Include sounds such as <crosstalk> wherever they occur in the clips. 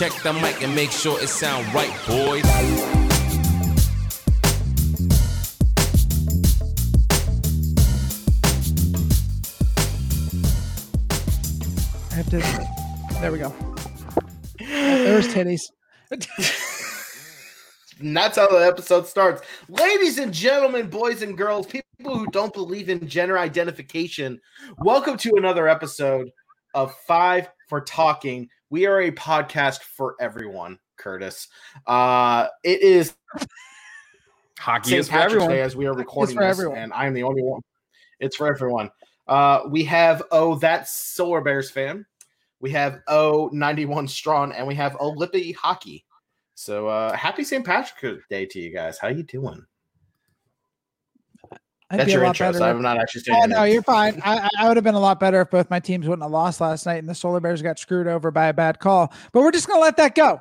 check the mic and make sure it sound right, boys. I have to. There we go. There's titties. And <laughs> that's how the episode starts. Ladies and gentlemen, boys and girls, people who don't believe in gender identification, welcome to another episode of Five for Talking. We are a podcast for everyone, Curtis. Uh, it is Hockey St. is for everyone. Day as we are recording this, everyone. and I'm the only one. It's for everyone. Uh, we have oh that Solar Bears fan. We have oh 91 Strong, and we have oh Lippy Hockey. So uh, happy St. Patrick's Day to you guys. How you doing? I'd That's your lot intro. So I'm not actually saying. Oh no, you're fine. I, I- I would have been a lot better if both my teams wouldn't have lost last night and the Solar Bears got screwed over by a bad call. But we're just gonna let that go.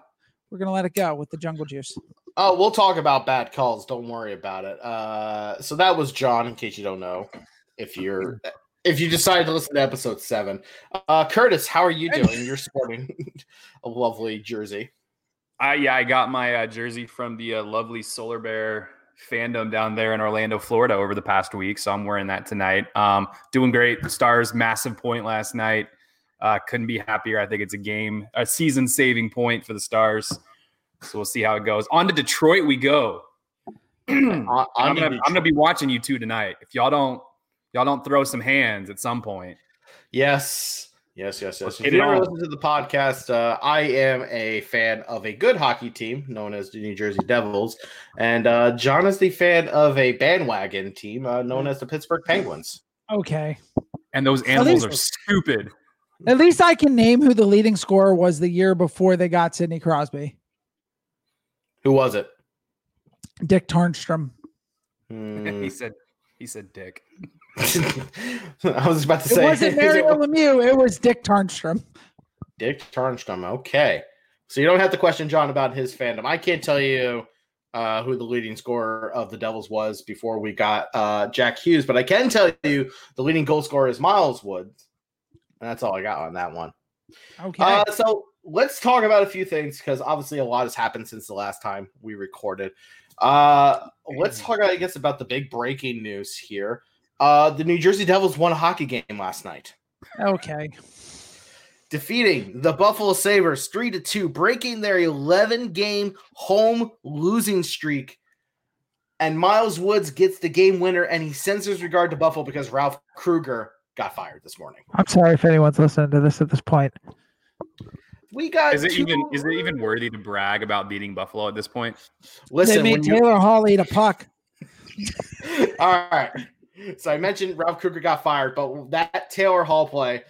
We're gonna let it go with the Jungle Juice. Oh, we'll talk about bad calls. Don't worry about it. Uh, so that was John. In case you don't know, if you're if you decided to listen to episode seven, uh, Curtis, how are you doing? You're sporting <laughs> a lovely jersey. I yeah, I got my uh, jersey from the uh, lovely Solar Bear fandom down there in Orlando, Florida, over the past week. So I'm wearing that tonight. Um, doing great. The Stars massive point last night. Uh, couldn't be happier. I think it's a game, a season saving point for the Stars. So we'll see how it goes. On to Detroit we go. <clears throat> I'm gonna I'm gonna be watching you two tonight. If y'all don't y'all don't throw some hands at some point. Yes, yes, yes, yes. Let's If get you it ever listen to the podcast, uh, I am a fan of a good hockey team known as the New Jersey Devils, and uh, John is the fan of a bandwagon team uh, known as the Pittsburgh Penguins. Okay. And those animals are stupid. At least I can name who the leading scorer was the year before they got Sidney Crosby. Who was it? Dick Tarnstrom. Hmm. <laughs> he said he said dick. <laughs> I was about to say It wasn't <laughs> Mario Lemieux. It was Dick Tarnstrom. Dick Tarnstrom. Okay. So you don't have to question John about his fandom. I can't tell you uh, who the leading scorer of the Devils was before we got uh, Jack Hughes, but I can tell you the leading goal scorer is Miles Woods. And that's all I got on that one. Okay. Uh, so let's talk about a few things because obviously a lot has happened since the last time we recorded. Uh, let's talk, I guess, about the big breaking news here. Uh, the New Jersey Devils won a hockey game last night okay. defeating the Buffalo Sabres 3 to 2, breaking their 11 game home losing streak. And Miles Woods gets the game winner, and he sends his regard to Buffalo because Ralph Krueger got fired this morning. I'm sorry if anyone's listening to this at this point. We got Is it two- even is it even worthy to brag about beating Buffalo at this point? listen? they made when you- Taylor Hall eat a puck. <laughs> All right. So I mentioned Ralph Krueger got fired, but that Taylor Hall play,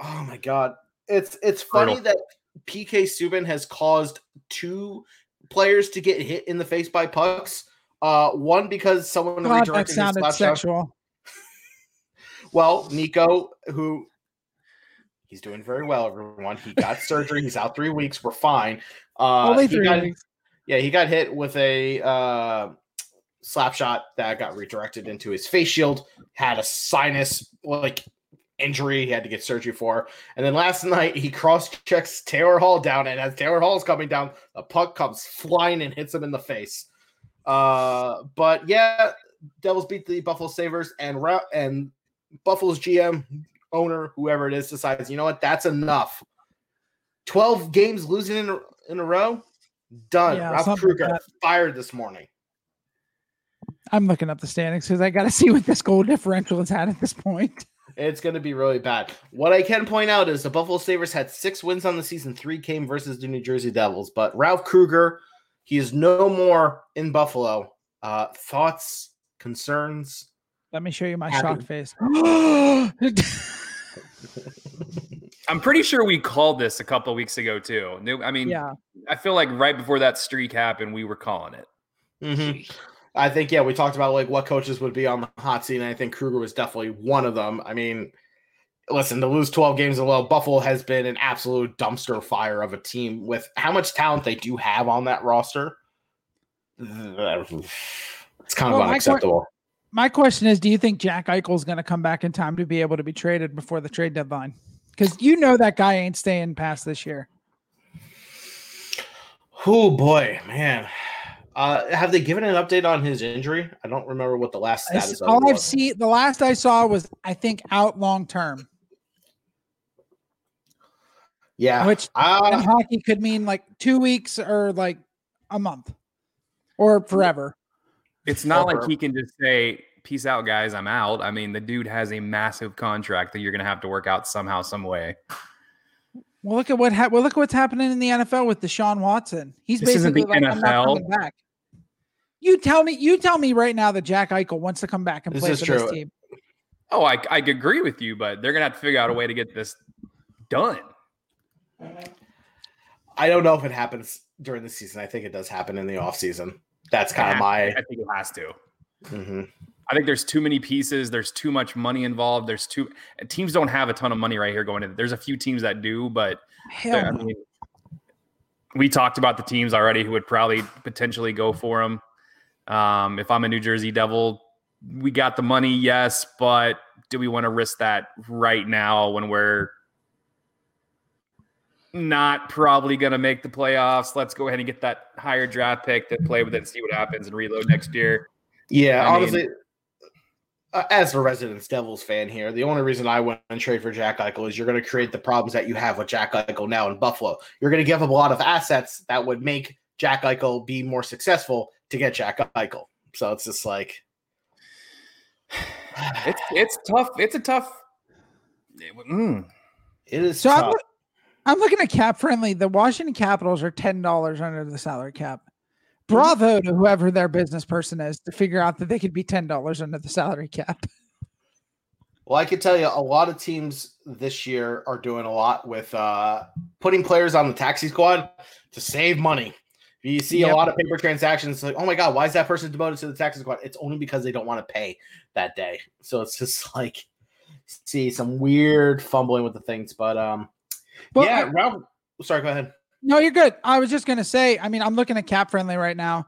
oh my god. It's it's funny Brutal. that PK Subban has caused two players to get hit in the face by pucks. Uh one because someone God, that redirected his sounded slap shot. sexual. <laughs> Well, Nico, who he's doing very well, everyone. He got <laughs> surgery, he's out three weeks. We're fine. Uh Only three got- weeks. yeah, he got hit with a uh, slap shot that got redirected into his face shield. Had a sinus like injury he had to get surgery for. And then last night he cross checks Taylor Hall down, and as Taylor Hall is coming down, the puck comes flying and hits him in the face. Uh, but yeah, Devils beat the Buffalo Sabres, and and Buffalo's GM owner, whoever it is, decides you know what, that's enough. Twelve games losing in a, in a row. Done. Yeah, Ralph something like Krueger fired this morning. I'm looking up the standings because I got to see what this goal differential has had at this point. It's going to be really bad. What I can point out is the Buffalo Sabres had six wins on the season. Three came versus the New Jersey Devils. But Ralph Krueger, he is no more in Buffalo. Uh, thoughts, concerns? Let me show you my Happy- shocked face. <laughs> I'm pretty sure we called this a couple weeks ago too. I mean, yeah. I feel like right before that streak happened, we were calling it. Mhm. I think, yeah, we talked about like what coaches would be on the hot seat. And I think Krueger was definitely one of them. I mean, listen, to lose 12 games in a row, Buffalo has been an absolute dumpster fire of a team with how much talent they do have on that roster. It's kind of Well, my unacceptable. My question is, do you think Jack Eichel is going to come back in time to be able to be traded before the trade deadline? Because you know that guy ain't staying past this year. Oh boy, man. Uh, have they given an update on his injury? I don't remember what the last status s- of all it I've was. seen, the last I saw was I think out long term, Yeah, which in uh, hockey could mean like two weeks or like a month or forever. It's not like he can just say, "Peace out, guys. I'm out." I mean, the dude has a massive contract that you're going to have to work out somehow, some way. Well, look at what ha- well look at what's happening in the NFL with Deshaun Watson. He's This isn't basically the like, I'm not NFL. coming back. You tell me, you tell me right now that Jack Eichel wants to come back and This play is for true. this team. Oh, I, I agree with you, but they're going to have to figure out a way to get this done. I don't know if it happens during the season. I think it does happen in the off season. That's kind of my. I think it has to. Mhm. I think there's too many pieces. There's too much money involved. There's too teams don't have a ton of money right here going in. There's a few teams that do, but Hell I no. mean, we talked about the teams already who would probably potentially go for him. Um, if I'm a New Jersey Devil, we got the money, yes, but do we want to risk that right now when we're not probably going to make the playoffs? Let's go ahead and get that higher draft pick to play with it and see what happens and reload next year. Yeah, I mean- honestly, uh, as a Residence Devils fan here, the only reason I went and trade for Jack Eichel is you're going to create the problems that you have with Jack Eichel now in Buffalo. You're going to give up a lot of assets that would make Jack Eichel be more successful to get Jack Eichel. So it's just like, <sighs> It's it's tough. It's a tough. Mm. it is So I'm, tough. I'm looking at CapFriendly. The Washington Capitals are ten dollars under the salary cap. Bravo to whoever their business person is to figure out that they could be ten dollars under the salary cap. <laughs> Well, I can tell you a lot of teams this year are doing a lot with uh, putting players on the taxi squad to save money. You see Yep. a lot of paper transactions like, oh my God, why is that person devoted to the taxi squad? It's only because they don't want to pay that day. So it's just <laughs> like, see some weird fumbling with the things. But um, Well, yeah, I- Ralph, sorry, go ahead. No, you're good. I was just gonna say. I mean, I'm looking at CapFriendly right now.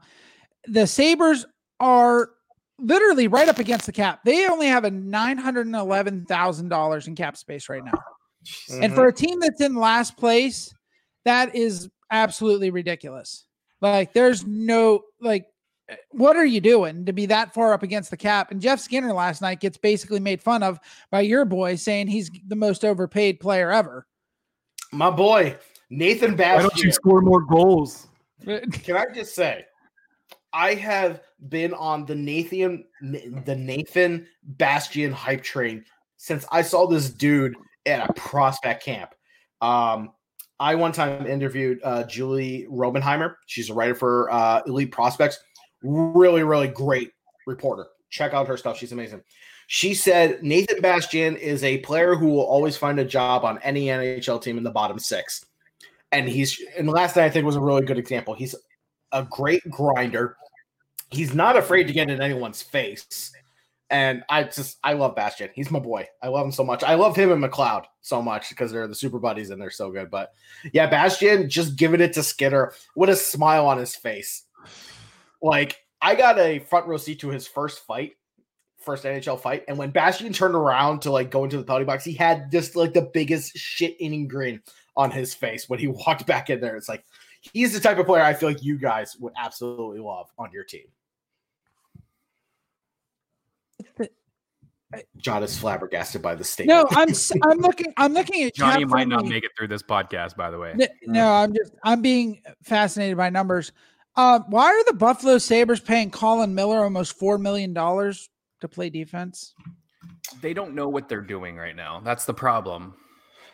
The Sabres are literally right up against the cap. They only have a nine hundred and eleven thousand dollars in cap space right now. And Mhm. for a team that's in last place, that is absolutely ridiculous. Like, there's no like, what are you doing to be that far up against the cap? And Jeff Skinner last night gets basically made fun of by your boy, saying he's the most overpaid player ever. my boy, Nathan Why Bastian. don't you score more goals? <laughs> Can I just say, I have been on the Nathan the Nathan Bastian hype train since I saw this dude at a prospect camp. Um, I one time interviewed uh, Julie Robenhymer. She's a writer for uh, Elite Prospects. Really, really great reporter. Check out her stuff. She's amazing. She said Nathan Bastian is a player who will always find a job on any NHL team in the bottom six and he's and the last night I think was a really good example. He's a great grinder. He's not afraid to get in anyone's face. And I just I love Bastian. He's my boy. I love him so much. I love him and McLeod so much because they're the super buddies and they're so good. But yeah, Bastian just giving it to Skinner with a smile on his face. Like I got a front row seat to his first fight, first NHL fight, and when Bastian turned around to like go into the penalty box, he had just like the biggest shit eating grin on his face when he <laughs> walked back in there. It's like he's the type of player I feel like you guys would absolutely love on your team. John is flabbergasted by the statement. No, I'm s- I'm looking I'm looking at Johnny cap might not friendly. make it through this podcast, by the way. N- No, I'm just I'm being fascinated by numbers. Uh, why are the Buffalo Sabres paying Colin Miller almost four million dollars to play defense? They don't know what they're doing right now. That's the problem.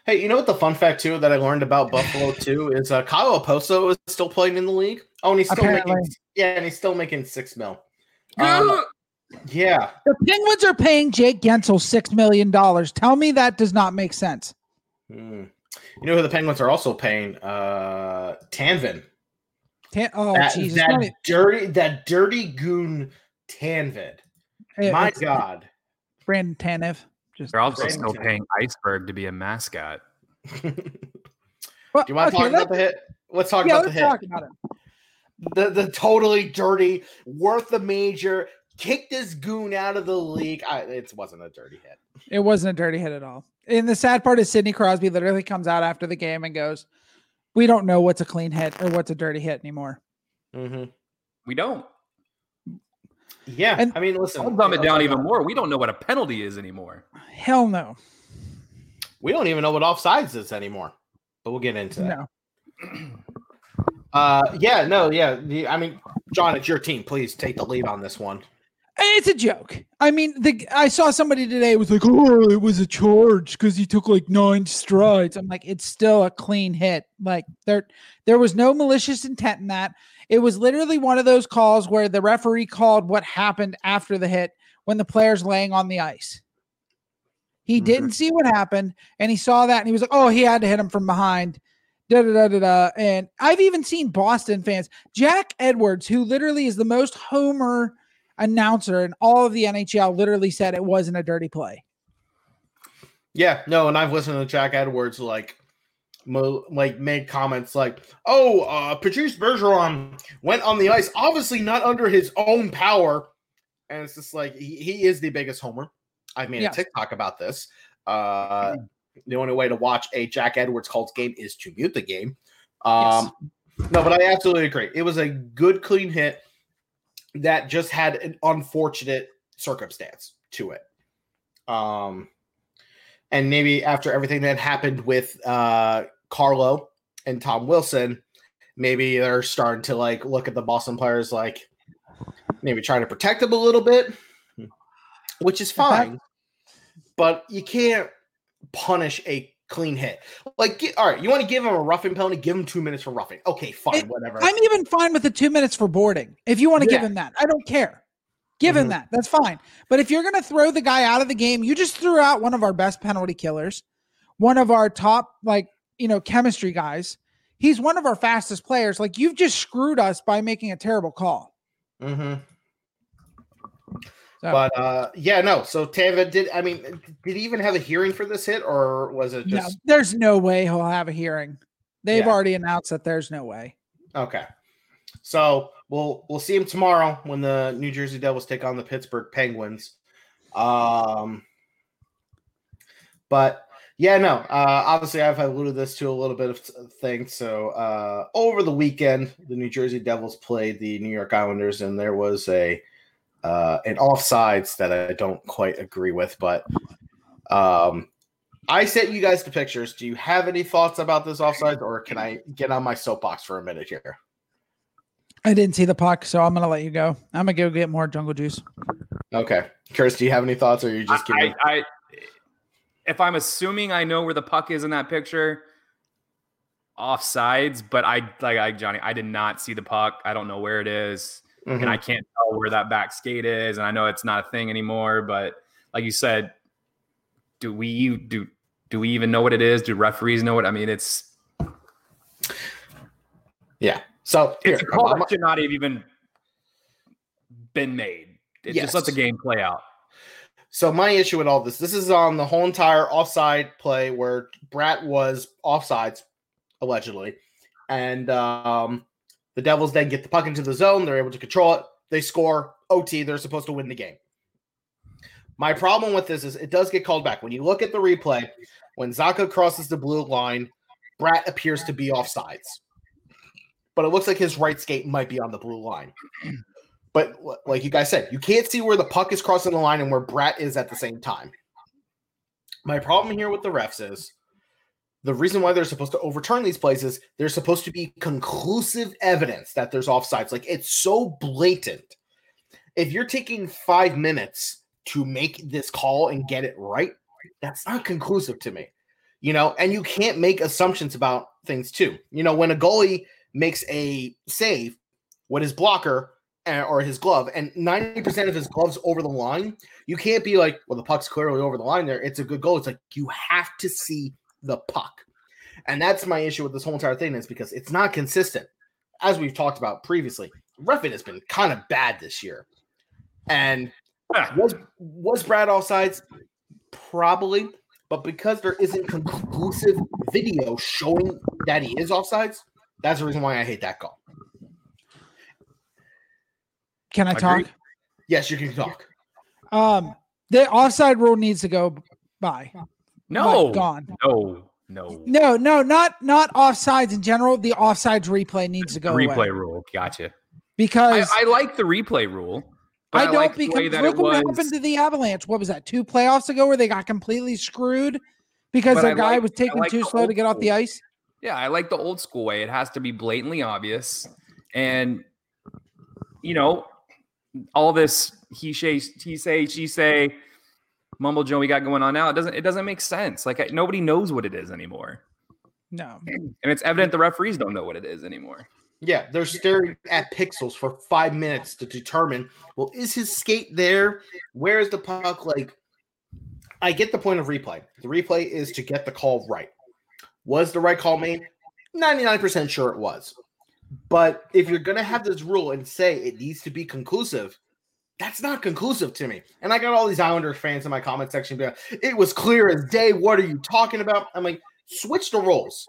Hey, you know what the fun fact too that I learned about Buffalo <laughs> too is uh, Kyle Okposo is still playing in the league. Oh, and he's still Apparently. making yeah, and he's still making six mil. Um, yeah, The Penguins are paying Jake Guentzel six million dollars. Tell me that does not make sense. Hmm. you know who the Penguins are also paying? Uh, Tanvin. Ta- oh that, Jesus! that dirty, that dirty goon Tanvin. My God. Brandon Tanev. Just They're also still Tanev. paying Iceburgh to be a mascot. Do you want to okay, talk let's- about the hit? Let's talk yeah, about the let's hit. talk about it. The the totally dirty, worth the major, kick this goon out of the league. I, it wasn't a dirty hit. It wasn't a dirty hit at all. And the sad part is Sidney Crosby literally comes out after the game and goes, we don't know what's a clean hit or what's a dirty hit anymore. Mm-hmm. We don't. Yeah, And- I mean, listen, I'll dumb it down even more. We don't know what a penalty is anymore. Hell no. We don't even know what offsides is anymore, but we'll get into that. No. <clears throat> Uh, yeah, no, yeah. the- I mean, John, it's your team. Please take the lead on this one. It's a joke. I mean, the I saw somebody today was like, "Oh, it was a charge because he took like nine strides." I'm like, it's still a clean hit. Like there, there was no malicious intent in that. It was literally one of those calls where the referee called what happened after the hit when the player's laying on the ice. He Mhm. didn't see what happened, and he saw that, and he was like, "Oh, he had to hit him from behind." Da, da, da, da, da. And I've even seen Boston fans, Jack Edwards, who literally is the most homer announcer in all of the NHL literally said it wasn't a dirty play. Yeah, no, and I've listened to Jack Edwards like, mo- like made comments like, "Oh, uh, Patrice Bergeron went on the ice, obviously not under his own power," and it's just like he, he is the biggest homer. I've made Yes. a TikTok about this. Uh, the only way to watch a Jack Edwards called game is to mute the game. Um, No, but I absolutely agree. It was a good, clean hit that just had an unfortunate circumstance to it. Um, and maybe after everything that happened with uh, Carlo and Tom Wilson, maybe they're starting to like look at the Boston players like maybe trying to protect them a little bit, which is fine. But you can't punish a clean hit. Like, gi- all right, you want to give him a roughing penalty? Give him two minutes for roughing. Okay, fine, It- whatever. I'm even fine with the two minutes for boarding. If you want to give Yeah. him that, I don't care. Give him Mhm. that. That's fine. But if you're going to throw the guy out of the game, you just threw out one of our best penalty killers, one of our top, like, you know, chemistry guys. He's one of our fastest players. Like, you've just screwed us by making a terrible call. mm-hmm. So, But uh, yeah, no. So Tava did. I mean, did he even have a hearing for this hit, or was it no, just there's no way he'll have a hearing. They've Yeah. already announced that there's no way. okay? So we'll we'll see him tomorrow when the New Jersey Devils take on the Pittsburgh Penguins. Um, but yeah, no. Uh, obviously, I've alluded this to a little bit of things. So uh, over the weekend, the New Jersey Devils played the New York Islanders, and there was a uh, an offsides that I don't quite agree with, but um, I sent you guys the pictures. Do you have any thoughts about this offside, or can I get on my soapbox for a minute here? I didn't see the puck, so I'm going to let you go. I'm going to go get more jungle juice. Okay, Chris, do you have any thoughts, or are you just I, giving? I, I, if I'm assuming I know where the puck is in that picture, offsides, but I like I Johnny, I did not see the puck. I don't know where it is, Mhm. and I can't tell where that back skate is. And I know it's not a thing anymore, but like you said, do we do do we even know what it is? Do referees know it? I mean, it's yeah. So here, it's a call that should not have even been made. It just let the game play out. So my issue with all this, this is on the whole entire offside play where Bratt was offsides, allegedly, and um, the Devils then get the puck into the zone. They're able to control it. They score OT. They're supposed to win the game. My problem with this is it does get called back. When you look at the replay, when Zacha crosses the blue line, Bratt appears to be offsides, but it looks like his right skate might be on the blue line. But like you guys said, you can't see where the puck is crossing the line and where Bratt is at the same time. My problem here with the refs is the reason why they're supposed to overturn these plays is there's supposed to be conclusive evidence that there's offsides. Like it's so blatant. If you're taking five minutes to make this call and get it right, that's not conclusive to me. You know, and you can't make assumptions about things too. You know, when a goalie makes a save, what his blocker or his glove, and 90% of his gloves over the line, you can't be like, well, the puck's clearly over the line there. It's a good goal. It's like you have to see the puck. And that's my issue with this whole entire thing is because it's not consistent. As we've talked about previously, Ruffin has been kind of bad this year. And was was Brad offsides? Probably, but because there isn't conclusive video showing that he is offsides, that's the reason why I hate that call. Can I Agreed. talk? Yes, you can talk. Um, the offside rule needs to go by. No, Like, gone. no, No. No, no, not not offsides in general. The offsides replay needs to go replay away rule. Gotcha. Because I like the replay rule. but I, don't like the way because that look it what was. happened to the Avalanche. What was that? Two playoffs ago where they got completely screwed because But their I guy like- was taking like too slow to get off the ice. Yeah, I like the old school way. It has to be blatantly obvious. And you know, all this he say he say she say mumble Joe we got going on now, it doesn't it doesn't make sense. Like I- nobody knows what it is anymore. No. And it's evident the referees don't know what it is anymore. Yeah, they're staring at pixels for five minutes to determine well, is his skate there? Where is the puck? Like, I get the point of replay. The replay is to get the call right. Was the right call made? 99% sure it was. But if you're going to have this rule and say it needs to be conclusive, that's not conclusive to me. And I got all these Islander fans in my comment section. Be like, it was clear as day. What are you talking about? I'm like, switch the roles.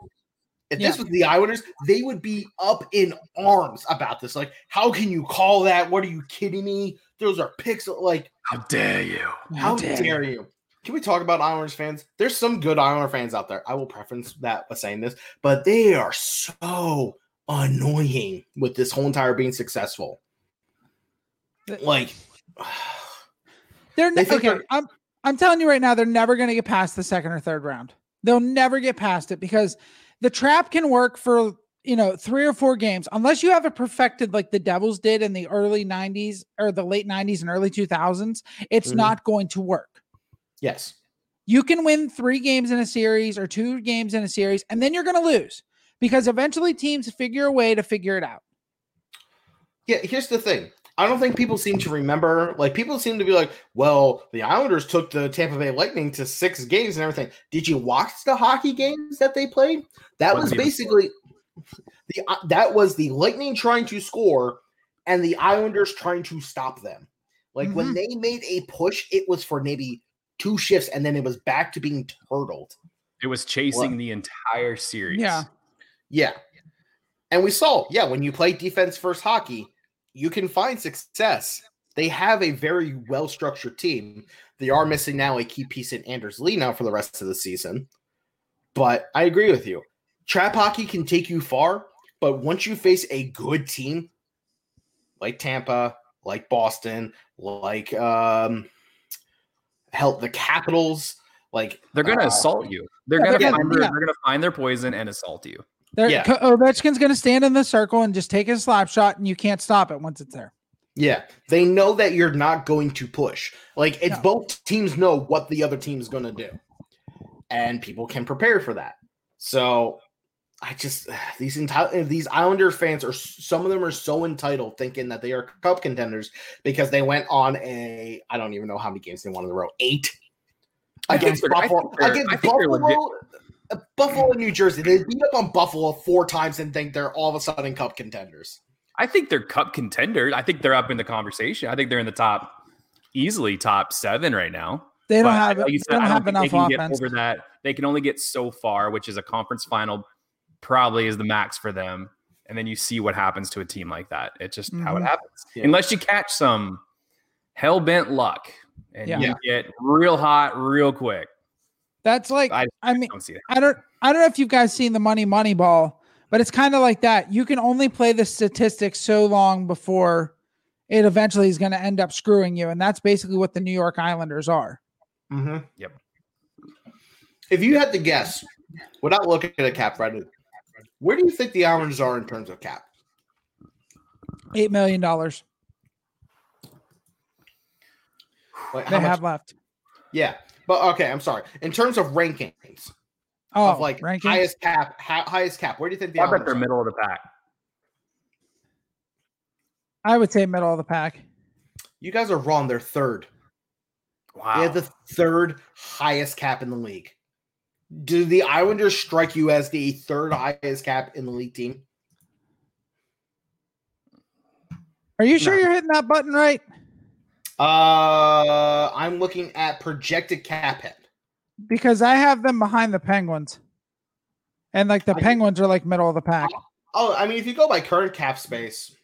If this Yeah. was the Islanders, they would be up in arms about this. Like, how can you call that? What are you kidding me? Those are pixel. Like, How dare you? how dare you? Can we talk about Islanders fans? There's some good Islander fans out there. I will preference that by saying this, but they are so annoying with this whole entire being successful. Like, <sighs> They're They ne- think okay. they're- I'm I'm telling you right now, they're never going to get past the second or third round. They'll never get past it because the trap can work for you know three or four games unless you have it perfected like the Devils did in the early '90s or the late '90s and early 2000s. It's Mhm. not going to work. yes, You can win three games in a series or two games in a series, and then you're going to lose because eventually teams figure a way to figure it out. Yeah, here's the thing. I don't think people seem to remember. Like, people seem to be like, well, the Islanders took the Tampa Bay Lightning to six games and everything. Did you watch the hockey games that they played? That was basically the uh, that was the Lightning trying to score and the Islanders trying to stop them. Like when Mhm. they made a push, it was for maybe two shifts and then it was back to being turtled. It was chasing the entire series. Yeah. Yeah. And we saw, yeah, when you play defense first hockey, you can find success. They have a very well structured team. They are missing now a key piece in Anders Lee now for the rest of the season. But I agree with you. Trap hockey can take you far, but once you face a good team like Tampa, like Boston, like um help the Capitals, like They're gonna uh, assault you. They're yeah, gonna yeah, find their, they're gonna find their poison and assault you. They're, Yeah. Ovechkin's going to stand in the circle and just take a slap shot, and you can't stop it once it's there. Yeah, they know that you're not going to push. Like it's No. both teams know what the other team's going to do, and people can prepare for that. So I just <sighs> these enti- these Islander fans are some of them are so entitled, thinking that they are cup contenders because they went on a I don't even know how many games they won in a row eight against Buffalo. Against I think they're legit. Buffalo, Buffalo and New Jersey. They beat up on Buffalo four times and think they're all of a sudden cup contenders. I think they're cup contenders. I think they're up in the conversation. I think they're in the top, easily top seven right now. They don't But have, like they you said, don't I have enough they can offense. get over that. They can only get so far, which is a conference final, probably is the max for them. And then you see what happens to a team like that. It's just how it Mhm. happens. Yeah. Unless you catch some hell bent luck and Yeah. you get real hot real quick. That's like, I I mean, don't see it. I don't I don't know if you guys seen the money money ball, but it's kind of like that. You can only play the statistics so long before it eventually is going to end up screwing you, and that's basically what the New York Islanders are. Mm-hmm. Yep. If you had to guess, without looking at a cap right, where do you think the Islanders are in terms of cap? Eight million dollars Like, they how much- have left. yeah, but okay, I'm sorry. In terms of rankings Oh, of like ranking. highest cap, hi- highest cap, where do you think the I bet Islanders they're are? middle of the pack. I would say middle of the pack. You guys are wrong. They're third. Wow. They have the third highest cap in the league. Do the Islanders strike you as the third highest cap in the league team? Are you sure you're hitting that button right? Uh, I'm looking at projected cap hit. Because I have them behind the Penguins, and like the I think- Penguins are like middle of the pack. Oh, I mean, if you go by current cap space,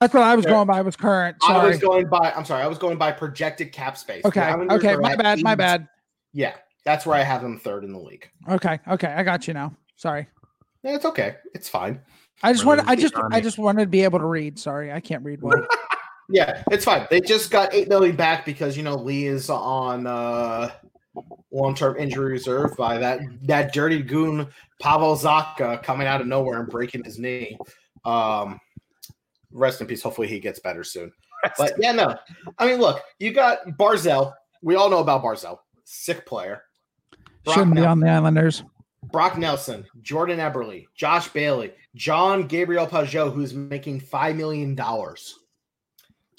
That's what I was going by. Was current. I was going by. I'm sorry, I was going by projected cap space. Okay. Okay. My at bad. My bad. Yeah, That's where I have them third in the league. Okay, okay, I got you now. Sorry. Yeah, it's okay. It's fine. I just Really want I just on I just wanted to be able to read. Sorry, I can't read well. <laughs> Yeah, it's fine. They just got eight million back because you know Lee is on uh, long-term injury reserve by that that dirty goon Pavel Zacha coming out of nowhere and breaking his knee. Um, rest in peace. Hopefully he gets better soon. But yeah, no. I mean, look, you got Barzal. We all know about Barzal. Sick player. Brock Shouldn't be on the Islanders. Brock Nelson, Jordan Eberle, Josh Bailey, John Gabriel Pageau, who's making $5 million.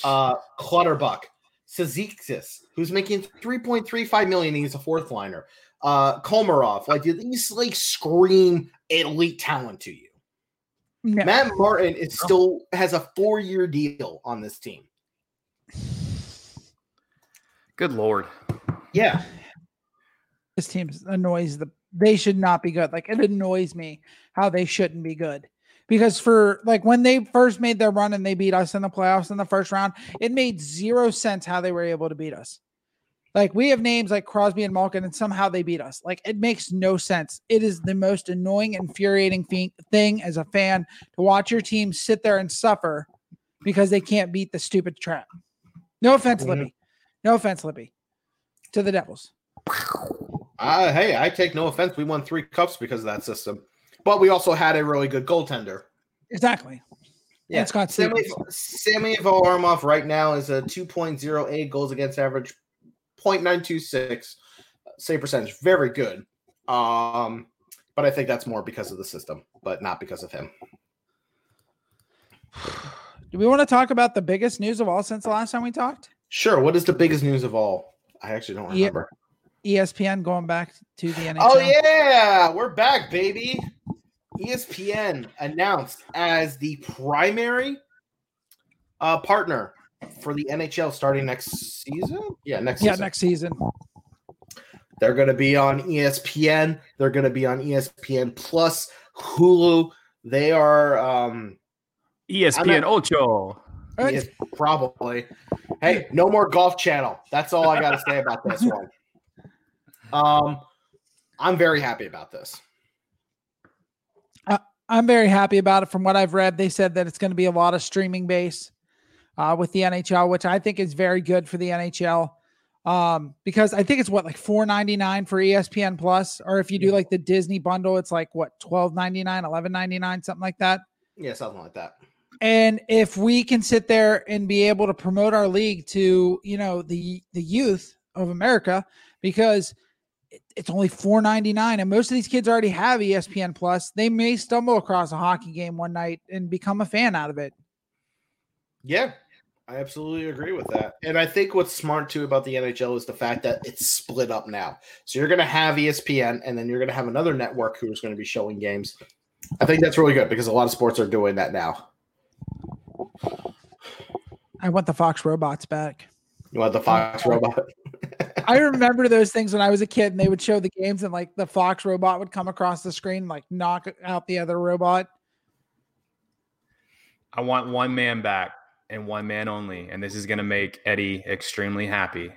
Uh, Clutterbuck, Cizikas, who's making 3.35 million. He's a fourth liner. Uh, Komarov, like do these like scream elite talent to you. No. Matt Martin is still has a four year deal on this team. Good lord. Yeah. this team annoys the they should not be good. Like it annoys me how they shouldn't be good. Because for like when they first made their run and they beat us in the playoffs in the first round, it made zero sense how they were able to beat us. Like we have names like Crosby and Malkin, and somehow they beat us. Like it makes no sense. It is the most annoying, infuriating thi- thing as a fan to watch your team sit there and suffer because they can't beat the stupid trap. No offense, Mhm. Lippy. No offense, Lippy. To the Devils. Uh, hey, I take no offense. We won three cups because of that system, but we also had a really good goaltender. Exactly. Yeah, And Scott Sammy. Sammy Varlamov right now is a 2.08 goals against average, 0.926 save percentage. Very good. Um, but I think that's more because of the system, but not because of him. Do we want to talk about the biggest news of all since the last time we talked? Sure. What is the biggest news of all? I actually don't remember. ESPN going back to the NHL. Oh yeah, we're back, baby. ESPN announced as the primary uh, partner for the NHL starting next season. Yeah, next Yeah, season. next season. They're going to be on ESPN. They're going to be on ESPN Plus, Hulu. They are um, ESPN not- Ocho. yes, probably. Hey, no more Golf Channel. That's all I got to say about this one. <laughs> Um, I'm very happy about this. I'm very happy about it. From what I've read, they said that it's going to be a lot of streaming base uh, with the NHL, which I think is very good for the NHL. Um, because I think it's what like four ninety nine for ESPN Plus, or if you do like the Disney bundle, it's like what twelve ninety nine, eleven ninety nine, something like that. Yeah, something like that. And if we can sit there and be able to promote our league to, you know, the the youth of America, because it's only four ninety nine, and most of these kids already have ESPN Plus, they may stumble across a hockey game one night and become a fan out of it. Yeah, I absolutely agree with that. And I think what's smart too about the NHL is the fact that it's split up now. So you're going to have ESPN, and then you're going to have another network who's going to be showing games. I think that's really good because a lot of sports are doing that now. I want the Fox robots back. You want the Fox robot? I remember those things when I was a kid, and they would show the games, and like the Fox robot would come across the screen, like knock out the other robot. I want one man back and one man only, and this is going to make Eddie extremely happy.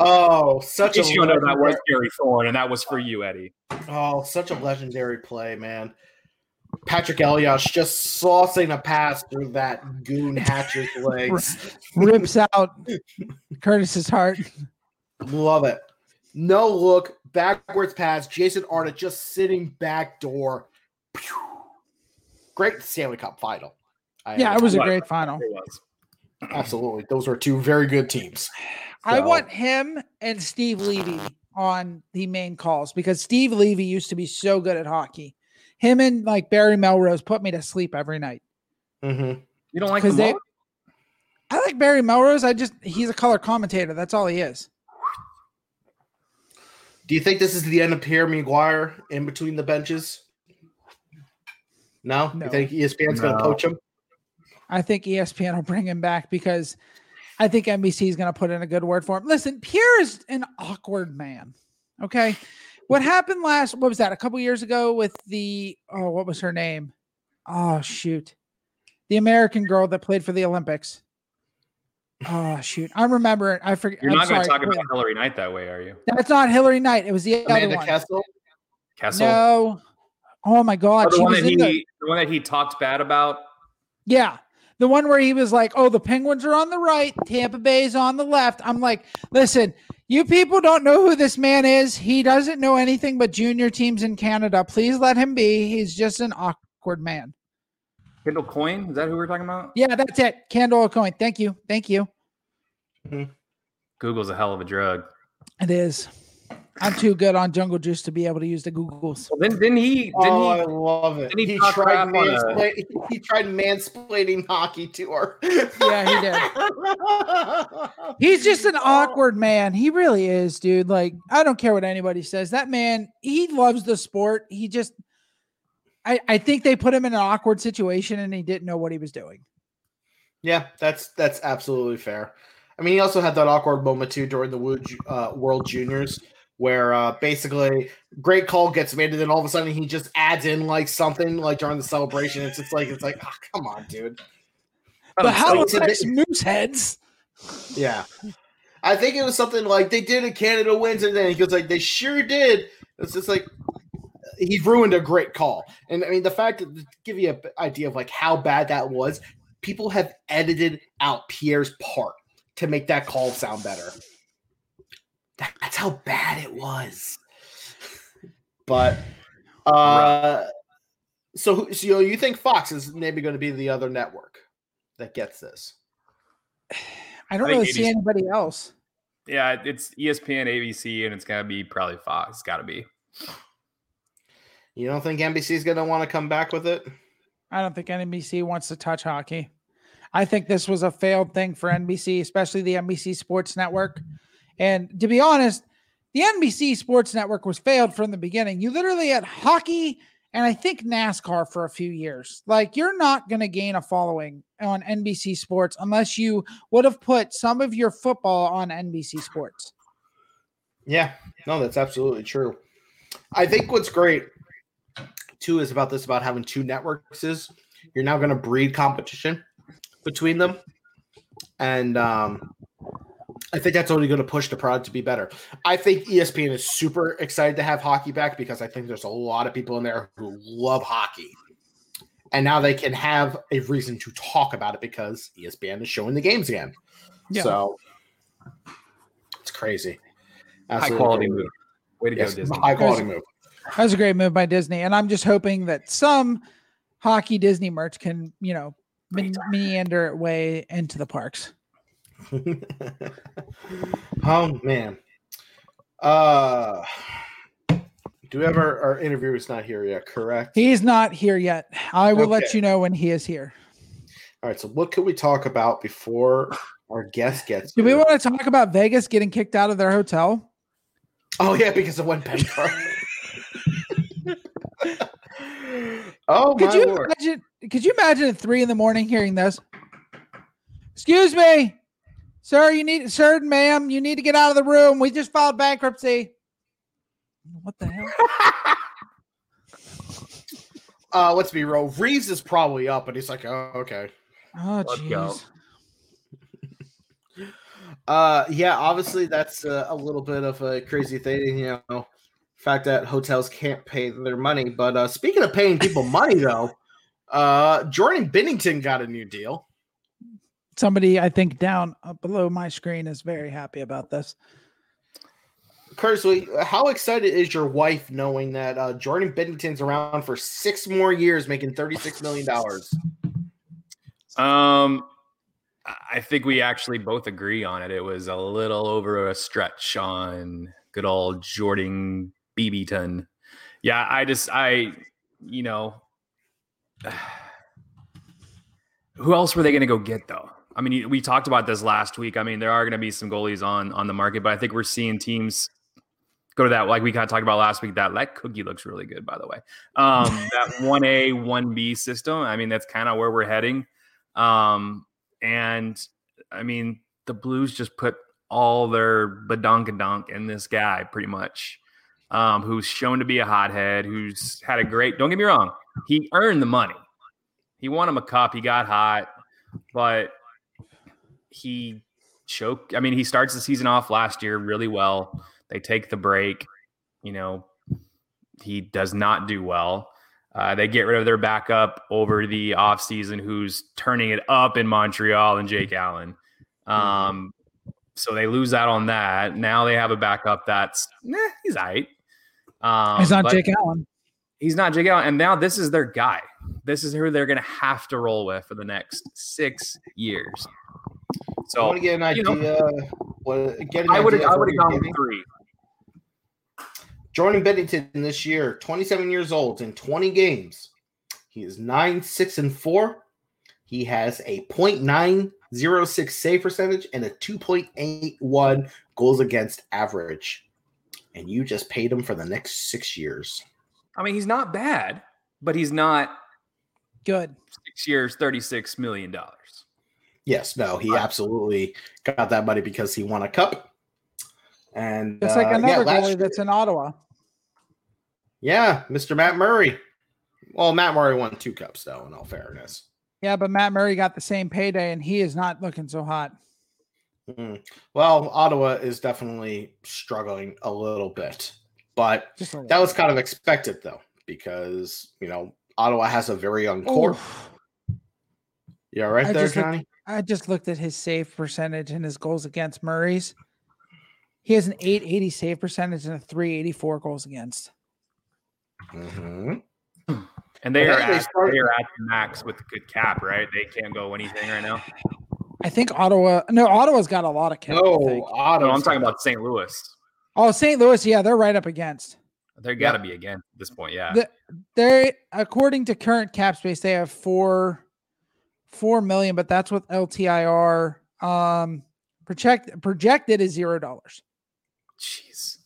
Oh, such a Just you know that was legendary- Gary Thorne, and that was for you, Eddie. oh, such a legendary play, man. Patrick Elias just saucing a pass through that goon Hatcher's <laughs> legs. Rips out Curtis's heart. Love it. No look, backwards pass. Jason Arnott just sitting back door. Pew. Great Stanley Cup final. I Yeah, it was a great final. It was. absolutely. Those were two very good teams. I want him and Steve Levy on the main calls because Steve Levy used to be so good at hockey. Him and like Barry Melrose put me to sleep every night. Mm-hmm. You don't like Because them they. I like Barry Melrose. I just he's a color commentator. That's all he is. Do you think this is the end of Pierre McGuire in between the benches? No? No. You think ESPN's going to poach him? I think ESPN will bring him back because I think NBC is going to put in a good word for him. Listen, Pierre is an awkward man. Okay. What happened last, what was that, a couple years ago with the, oh, what was her name? Oh shoot, the American girl that played for the Olympics. Oh shoot, I remember it. I forget. You're I'm not going to talk about Hilary Knight that way, are you? That's not Hilary Knight. It was the other Amanda one. Kessel. Kessel? No. Oh my God. Oh, the she one was that in he, the, the one that he talked bad about. yeah. The one where he was like, oh, the Penguins are on the right, Tampa Bay's on the left. I'm like, listen, you people don't know who this man is. He doesn't know anything but junior teams in Canada. Please let him be. He's just an awkward man. Kendall Coyne, is that who we're talking about? Yeah, that's it. Candle Coin. Thank you. Thank you. Mm-hmm. Google's a hell of a drug. It is. I'm too good on Jungle Juice to be able to use the Googles. Well, then didn't he? Didn't Oh, I love it. he He, tried crap a- mansplaining, <laughs> he tried mansplaining hockey to her. Yeah, he did. <laughs> He's just an awkward man. He really is, dude. Like, I don't care what anybody says. That man, he loves the sport. He just, I, I think they put him in an awkward situation and he didn't know what he was doing. Yeah, that's that's absolutely fair. I mean, he also had that awkward moment too during the Wo- uh, World Juniors, where uh, basically great call gets made, and then all of a sudden he just adds in like something like during the celebration. It's just like it's like, oh, come on, dude. The how Halifax today- Mooseheads. Yeah, I think it was something like they did it. Canada wins, and then he goes like, they sure did. It's just like he ruined a great call, and I mean the fact that to give you an idea of like how bad that was. People have edited out Pierre's part to make that call sound better. That- That's how bad it was. But uh so, so you think Fox is maybe going to be the other network that gets this? <sighs> I don't I think really see anybody else. Yeah, it's ESPN, ABC, and it's gonna be probably Fox. It's got to be. You don't think NBC is going to want to come back with it? I don't think NBC wants to touch hockey. I think this was a failed thing for NBC, especially the NBC Sports Network. And to be honest, the NBC Sports Network was failed from the beginning. You literally had hockey and I think NASCAR for a few years. Like you're not going to gain a following on NBC Sports unless you would have put some of your football on NBC Sports. Yeah, no, that's absolutely true. I think what's great too is about this about having two networks is you're now going to breed competition between them, and um, I think that's only going to push the product to be better. I think ESPN is super excited to have hockey back because I think there's a lot of people in there who love hockey. And now they can have a reason to talk about it because ESPN is showing the games again. Yeah. So it's crazy. High Absolutely quality move. Way to Yes, go, Disney. high quality move. That was a great move by Disney. And I'm just hoping that some hockey Disney merch can, you know, me- meander its way into the parks. <laughs> oh man. Uh do we have our our interview is not here yet, correct? He's not here yet. I will let you know when he is here. All right, so what could we talk about before our guest gets Do we want to talk about Vegas getting kicked out of their hotel? Oh yeah, because of one pen card. oh Could my you lord. imagine? Could you imagine at three in the morning hearing this? Excuse me, sir. You need, sir, ma'am. You need to get out of the room. We just filed bankruptcy. What the hell? <laughs> Uh let's be real. Reaves is probably up, and he's like, oh, okay. Oh, jeez. <laughs> Uh, yeah, obviously that's uh, a little bit of a crazy thing, you know, fact that hotels can't pay their money. But uh, speaking of paying people money, though, uh, Jordan Binnington got a new deal. Somebody, I think, down uh, below my screen is very happy about this. Curtis, how excited is your wife knowing that uh, Jordan Binnington's around for six more years, making thirty-six million dollars? Um, I- I think we actually both agree on it. It was a little over a stretch on good old Jordan Beebeton. Yeah, I just I you know <sighs> who else were they going to go get though? I mean, we talked about this last week. I mean, there are going to be some goalies on on the market, but I think we're seeing teams go to that like we kind of talked about last week. That that cookie looks really good, by the way. Um, <laughs> that one A one B system. I mean, that's kind of where we're heading. Um, and I mean, the Blues just put all their badonkadonk in this guy, pretty much, um, who's shown to be a hothead, who's had a great. Don't get me wrong, he earned the money. He won him a cup. He got hot, but he choked. I mean, he starts the season off last year really well. They take the break. You know, he does not do well. Uh, they get rid of their backup over the offseason, who's turning it up in Montreal and Jake Allen. Um, so they lose out on that. Now they have a backup that's nah, he's right. Um, He's not Jake Allen. He's not Jake Allen, and now this is their guy. This is who they're going to have to roll with for the next six years. I want to get an you know, idea. what, get an I would I would have gone with three. Jordan Binnington this year, 27 years old in 20 games. He is 9, 6, and 4. He has a .906 save percentage and a 2.81 goals against average. And you just paid him for the next six years. I mean, he's not bad, but he's not Good. six years, thirty-six million dollars. Yes, no, he absolutely got that money because he won a cup. And it's like uh, yeah, another last goalie that's in Ottawa. yeah, Mr. Matt Murray. Well, Matt Murray won two cups, though, in all fairness. Yeah, but Matt Murray got the same payday and he is not looking so hot. Mm. Well, Ottawa is definitely struggling a little bit, but a that was kind of expected though, because you know Ottawa has a very young core. You all right I there, Johnny? I just looked at his save percentage and his goals against Murray's. He has an 880 save percentage and a 384 goals against. Mm-hmm. And they Well, are hey, they at, started- they are at the max with the good cap, right? They can't go anything right now. I think Ottawa. No, Ottawa's got a lot of cap. No. Ottawa. No, I'm talking about St. Louis. Oh, St. Louis. Yeah, they're right up against. They got to be again at this point. Yeah. The- They, according to current cap space, they have four, four million, but that's with LTIR. Um, project projected is zero dollars. Jeez.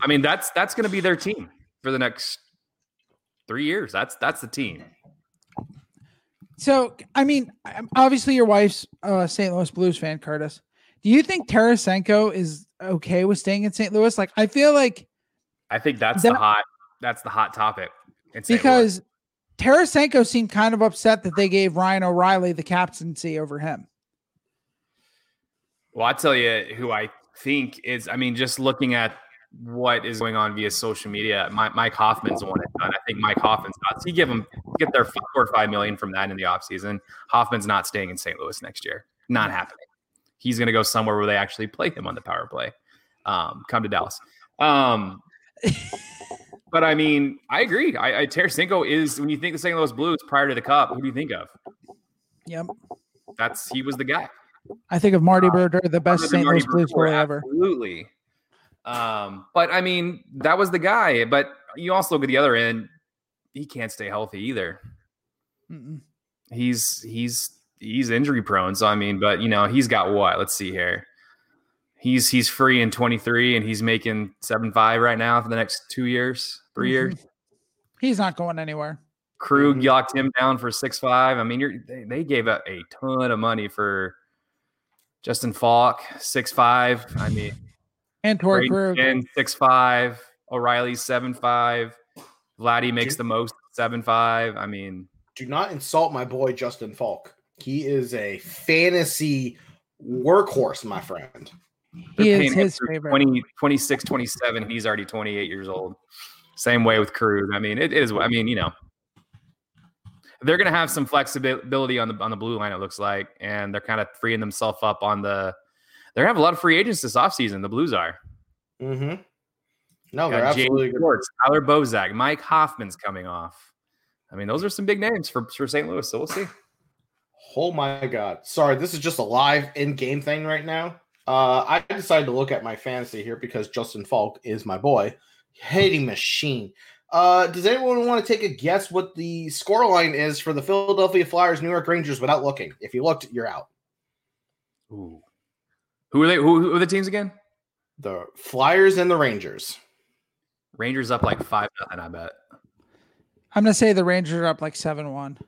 I mean, that's that's going to be their team for the next three years. That's that's the team. So, I mean, obviously, your wife's a St. Louis Blues fan, Curtis. Do you think Tarasenko is okay with staying in St. Louis? Like, I feel like I think that's That- the hot that's the hot topic. St. Louis. Tarasenko seemed kind of upset that they gave Ryan O'Reilly the captaincy over him. Well, I tell you who I think is. I mean, just looking at what is going on via social media, Mike, Mike Hoffman's the one done. I think Mike Hoffman's thoughts. He give him get their four or five million from that in the offseason. Hoffman's not staying in St. Louis next year. Not happening. He's going to go somewhere where they actually play him on the power play. Um, come to Dallas. Um, <laughs> but I mean, I agree. I, I Tarasenko is when you think the St. Louis Blues prior to the Cup. Who do you think of? Yep. That's he was the guy. I think of Marty Brodeur, the best St. Louis Blues goalie ever. Absolutely. Um, but I mean, that was the guy. But you also look at the other end, he can't stay healthy either. Mm-mm. He's he's he's injury prone. So I mean, but you know, he's got what? Let's see here. He's he's free in 23 and he's making seven five right now for the next two years, 3 Mhm. years. He's not going anywhere. Krug Mhm. locked him down for six five. I mean, you're they, they gave up a ton of money for Justin Faulk, six five. I mean, And Torey Krug. and six five. O'Reilly seven five. Vladdy makes the most seven five. I mean, Do not insult my boy Justin Faulk. He is a fantasy workhorse, my friend. He is paying his through favorite. 20, 26, 27. He's already 28 years old. Same way with Krug. I mean, it is. I mean, you know, they're going to have some flexibility on the on the blue line. It looks like, and they're kind of freeing themselves up on the. They're going to have a lot of free agents this offseason. The Blues are. Mm-hmm. No, they're James absolutely good. Schwartz, Tyler Bozak, Mike Hoffman's coming off. I mean, those are some big names for, for St. Louis. So we'll see. Oh my god. Sorry, this is just a live in-game thing right now. Uh, I decided to look at my fantasy here because Justin Faulk is my boy. Hitting machine. Uh, does anyone want to take a guess what the score line is for the Philadelphia Flyers New York Rangers without looking? If you looked, you're out. Ooh. Who are they? Who, who are the teams again? The Flyers and the Rangers. Rangers up like five nothing. I bet. I'm gonna say the Rangers are up like seven one.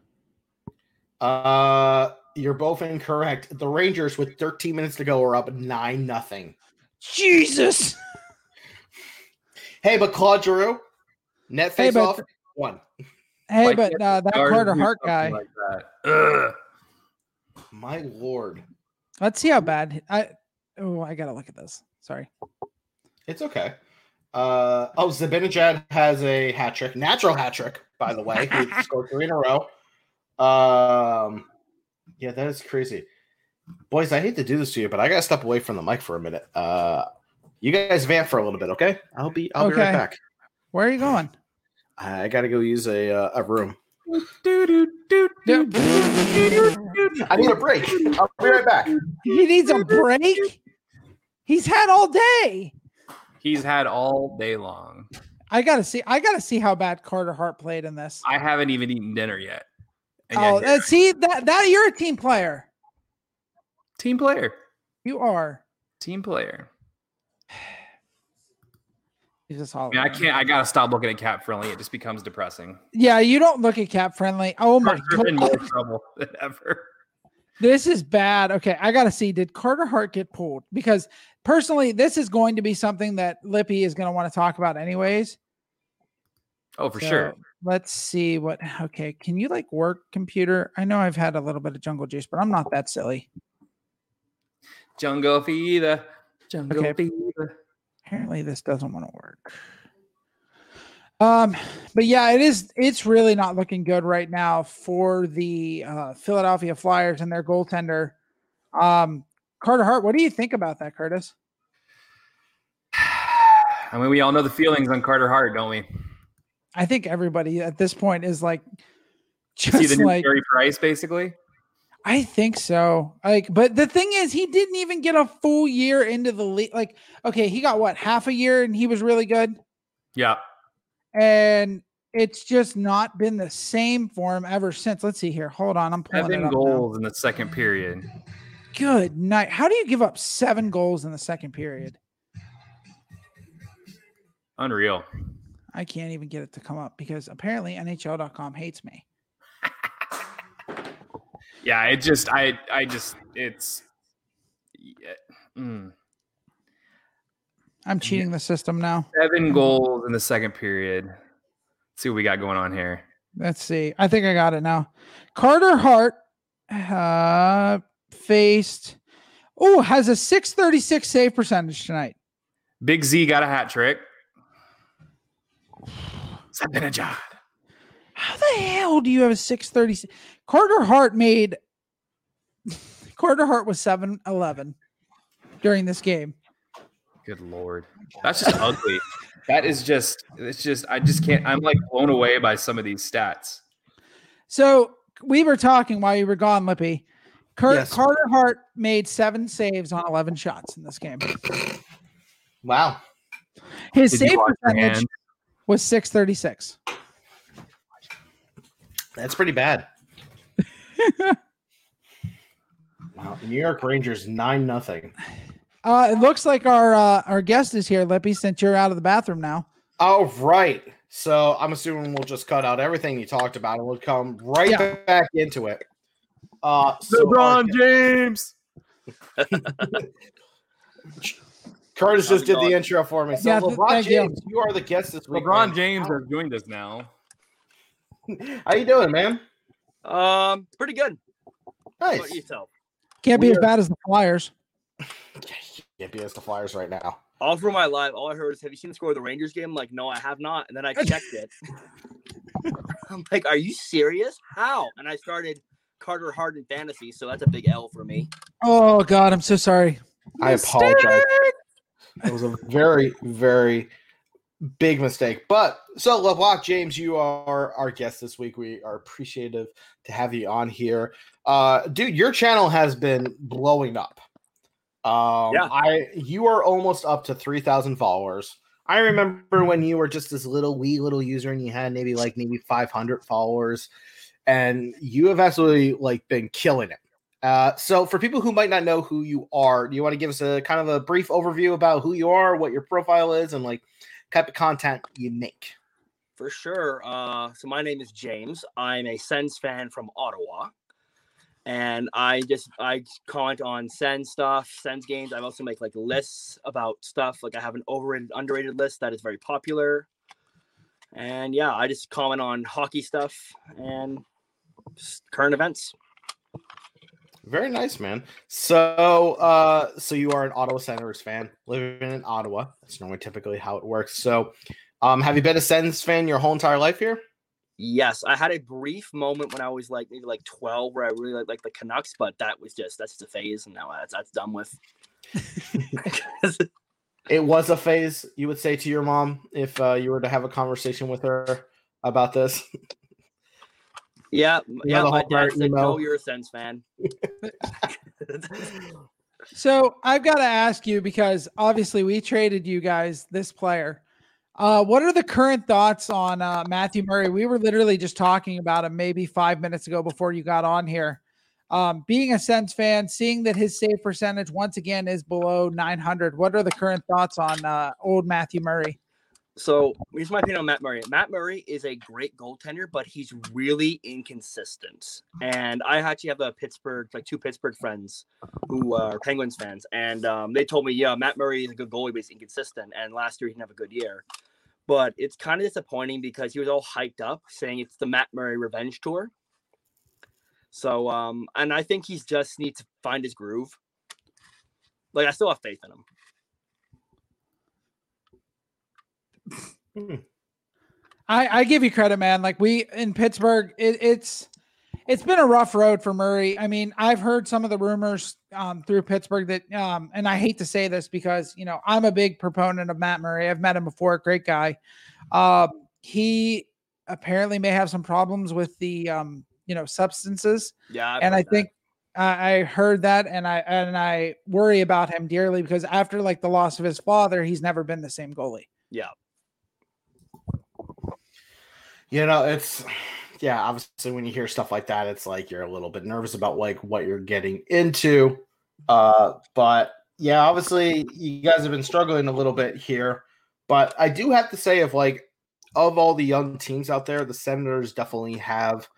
Uh, you're both incorrect. The Rangers, with 13 minutes to go, are up nine nothing. Jesus. Hey, but Claude Giroux, net Hey, face but off one. Hey, Like, but uh, that Stars Carter Hart guy. Like that. My lord. Let's see how bad I. Oh, I gotta look at this. Sorry. It's okay. Uh, oh, Zibanejad has a hat trick, natural hat trick, by the way. He <laughs> scored three in a row. Um, yeah, that is crazy. Boys, I hate to do this to you, but I gotta step away from the mic for a minute. Uh, you guys vamp for a little bit, okay? I'll be, I'll be right back. Where are you going? I gotta go use a uh, a room. I need a break. I'll be right back. he needs a break. He's had all day. He's had all day long. I gotta see. I gotta see how bad Carter Hart played in this. I haven't even eaten dinner yet. And Oh, yet uh, see that that you're a team player. team player. You are. Team player. He's just all. I mean, I can't. I gotta stop looking at CapFriendly. It just becomes depressing. Yeah, you don't look at CapFriendly. Oh my We're in more god, trouble <laughs> than ever. this is bad. Okay, I gotta see. Did Carter Hart get pulled? Because personally, this is going to be something that Lippy is going to want to talk about, anyways. Oh, for sure. Let's see what. Okay, can you like work computer? I know I've had a little bit of jungle juice, but I'm not that silly. Jungle fever. Jungle Okay. fever. Apparently, this doesn't want to work. Um, but yeah, it is. It's really not looking good right now for the uh, Philadelphia Flyers and their goaltender, um, Carter Hart. What do you think about that, Curtis? I mean, we all know the feelings on Carter Hart, don't we? I think everybody at this point is like, Is he the new like Carey Price, basically? I think so. Like, but the thing is, he didn't even get a full year into the league. Like, okay, he got what half a year, and he was really good. Yeah. and it's just not been the same for him ever since. Let's see here. Hold on, I'm pulling Seven up now. goals in the second period. Good night. How do you give up seven goals in the second period? Unreal. I can't even get it to come up because apparently NHL.com hates me. <laughs> Yeah, it just, I, I just, it's. yeah, mm. I'm cheating the system now. Seven goals in the second period. Let's see what we got going on here. Let's see. I think I got it now. Carter Hart uh, faced. Oh, has a 636 save percentage tonight. Big Z got a hat trick. <sighs> Zibanejad. How the hell do you have a 630? Carter Hart made Carter Hart was 7 11 during this game. Good lord, that's just ugly. <laughs> That is just, it's just, I just can't. I'm like blown away by some of these stats. So we were talking while you were gone, Lippy. Cur- Yes. Carter Hart made seven saves on 11 shots in this game. Wow. His Did save percentage was 636. That's pretty bad. Wow. New York Rangers nine nothing. Uh, it looks like our uh, our guest is here, Lippy, since you're out of the bathroom now. Oh right. So I'm assuming we'll just cut out everything you talked about and we'll come right Yeah. back into it. Uh so LeBron James. <laughs> Curtis How's just did the intro for me. So Yeah, LeBron thank you. James, you. are the guest this week. LeBron man. James has joined us now. <laughs> How you doing, man? Um, pretty good. How Nice. about yourself? Can't be as Weird. bad as the Flyers. <laughs> Can't be as the Flyers right now. All through my life, all I heard is, "Have you seen the score of the Rangers game?" I'm like, no, I have not. And then I checked it. <laughs> I'm like, are you serious? How? And I started Carter Hart in fantasy, so that's a big L for me. Oh God, I'm so sorry. I apologize. It was a very, very big mistake. But so LeBlanc James, you are our guest this week. We are appreciative to have you on here. Uh dude, your channel has been blowing up. Um Yeah. I you are almost up to 3000 followers. I remember when you were just this little wee little user and you had maybe like maybe 500 followers and you have absolutely like been killing it. Uh, so for people who might not know who you are, do you want to give us a kind of a brief overview about who you are, what your profile is, and like type of content you make? For sure. Uh, so my name is James. I'm a Sens fan from Ottawa, and I just I comment on Sens stuff, Sens games. I also make like lists about stuff. Like I have an overrated, underrated list that is very popular. And yeah, I just comment on hockey stuff and current events. Very nice, man. So, uh, so you are an Ottawa Senators fan, living in Ottawa. That's normally typically how it works. So, um, have you been a Sens fan your whole entire life here? Yes, I had a brief moment when I was like maybe like 12 where I really like, like the Canucks, but that was just that's just a phase and now that's that's done with. <laughs> It was a phase, you would say to your mom if uh, you were to have a conversation with her about this. Yeah, yeah, the my whole part dad said, emo. "No, you're a Sens fan." So I've got to ask you because obviously we traded you guys this player. Uh, what are the current thoughts on uh, Matthew Murray? We were literally just talking about him maybe five minutes ago before you got on here. Um, being a Sens fan, seeing that his save percentage once again is below 900. What are the current thoughts on uh, old Matthew Murray? So here's my opinion on Matt Murray. Matt Murray is a great goaltender, but he's really inconsistent. And I actually have a Pittsburgh, like two Pittsburgh friends who are Penguins fans, and um, they told me, yeah, Matt Murray is a good goalie, but he's inconsistent. And last year he didn't have a good year. But it's kind of disappointing because he was all hyped up, saying it's the Matt Murray revenge tour. So, um, and I think he's just needs to find his groove. Like I still have faith in him. I, I give you credit, man. Like we in Pittsburgh, it, it's it's been a rough road for Murray. I mean, I've heard some of the rumors um, through Pittsburgh that, um, and I hate to say this because you know I'm a big proponent of Matt Murray. I've met him before, great guy. Uh, he apparently may have some problems with the um, you know substances, Yeah, I've and I that. think I I heard that, and I and I worry about him dearly because after like the loss of his father, he's never been the same goalie. yeah, You know, it's yeah, obviously when you hear stuff like that, it's like you're a little bit nervous about like what you're getting into. Uh, but yeah, obviously you guys have been struggling a little bit here. But I do have to say, if like of all the young teams out there, the Senators definitely have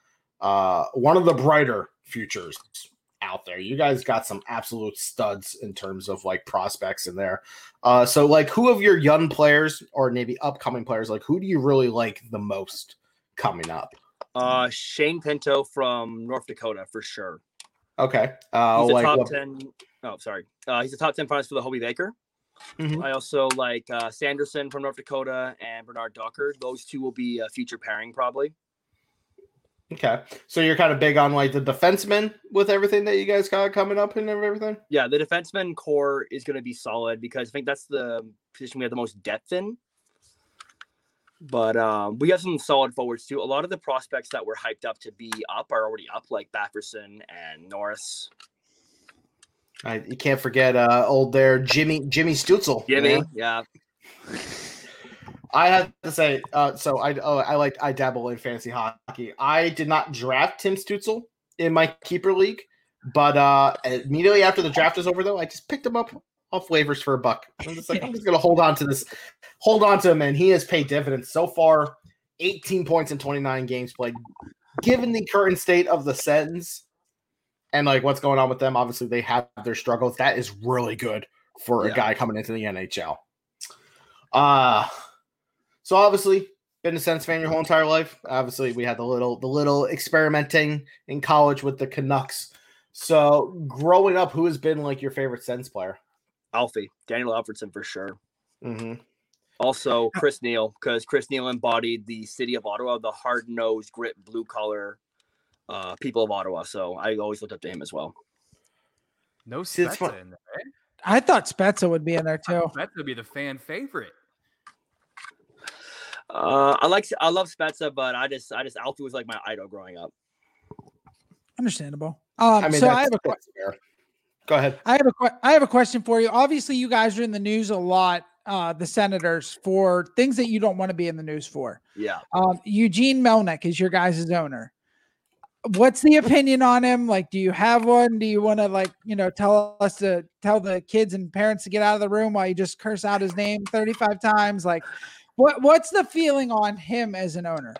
uh one of the brighter futures out there. You guys got some absolute studs in terms of like prospects in there. Uh so like who of your young players or maybe upcoming players, like who do you really like the most coming up? uh, Shane Pinto from North Dakota for sure. Okay. Uh He's a like top what- ten. Oh, sorry. Uh, he's a top ten finalist for the Hobey Baker. Mhm. I also like uh, Sanderson from North Dakota and Bernard Docker. Those two will be a future pairing probably. Okay. So you're kind of big on like the defensemen with everything that you guys got coming up and everything? Yeah, the defenseman core is going to be solid because I think that's the position we have the most depth in. But um, we have some solid forwards too. A lot of the prospects that were hyped up to be up are already up, like Batherson and Norris. I, you can't forget uh old there Jimmy Jimmy Stützle. Jimmy, yeah. I have to say, uh, so I oh, I like I dabble in fantasy hockey. I did not draft Tim Stützle in my keeper league, but uh, immediately after the draft was over, though, I just picked him up off waivers for a buck. I'm just like, I'm just <laughs> gonna hold on to this, hold on to him, and he has paid dividends so far. 18 points in 29 games played. Given the current state of the Sens and like what's going on with them, obviously they have their struggles. That is really good for a guy coming into the NHL. Uh so obviously been a Sens fan your whole entire life. Obviously, we had the little the little experimenting in college with the Canucks. So growing up, who has been like your favorite Sens player? Alfie, Daniel Alfredsson for sure. Mm-hmm. Also, Chris Neil, because Chris Neil embodied the city of Ottawa, the hard nosed, grit, blue collar uh, people of Ottawa. So I always looked up to him as well. No See, Spezza in there. eh? I thought Spezza would be in there too. That would be the fan favorite. Uh, I like, I love Spezza, but I just, I just Alfie was like my idol growing up. Understandable. Um, I mean, so I have a que- that's fair. Go ahead. I have a I have a question for you. Obviously, you guys are in the news a lot, uh, the Senators, for things that you don't want to be in the news for. Yeah. Um, Eugene Melnyk is your guys' owner. What's the opinion on him? Like, do you have one? Do you want to like, you know, tell us to tell the kids and parents to get out of the room while you just curse out his name 35 times? Like, what what's the feeling on him as an owner?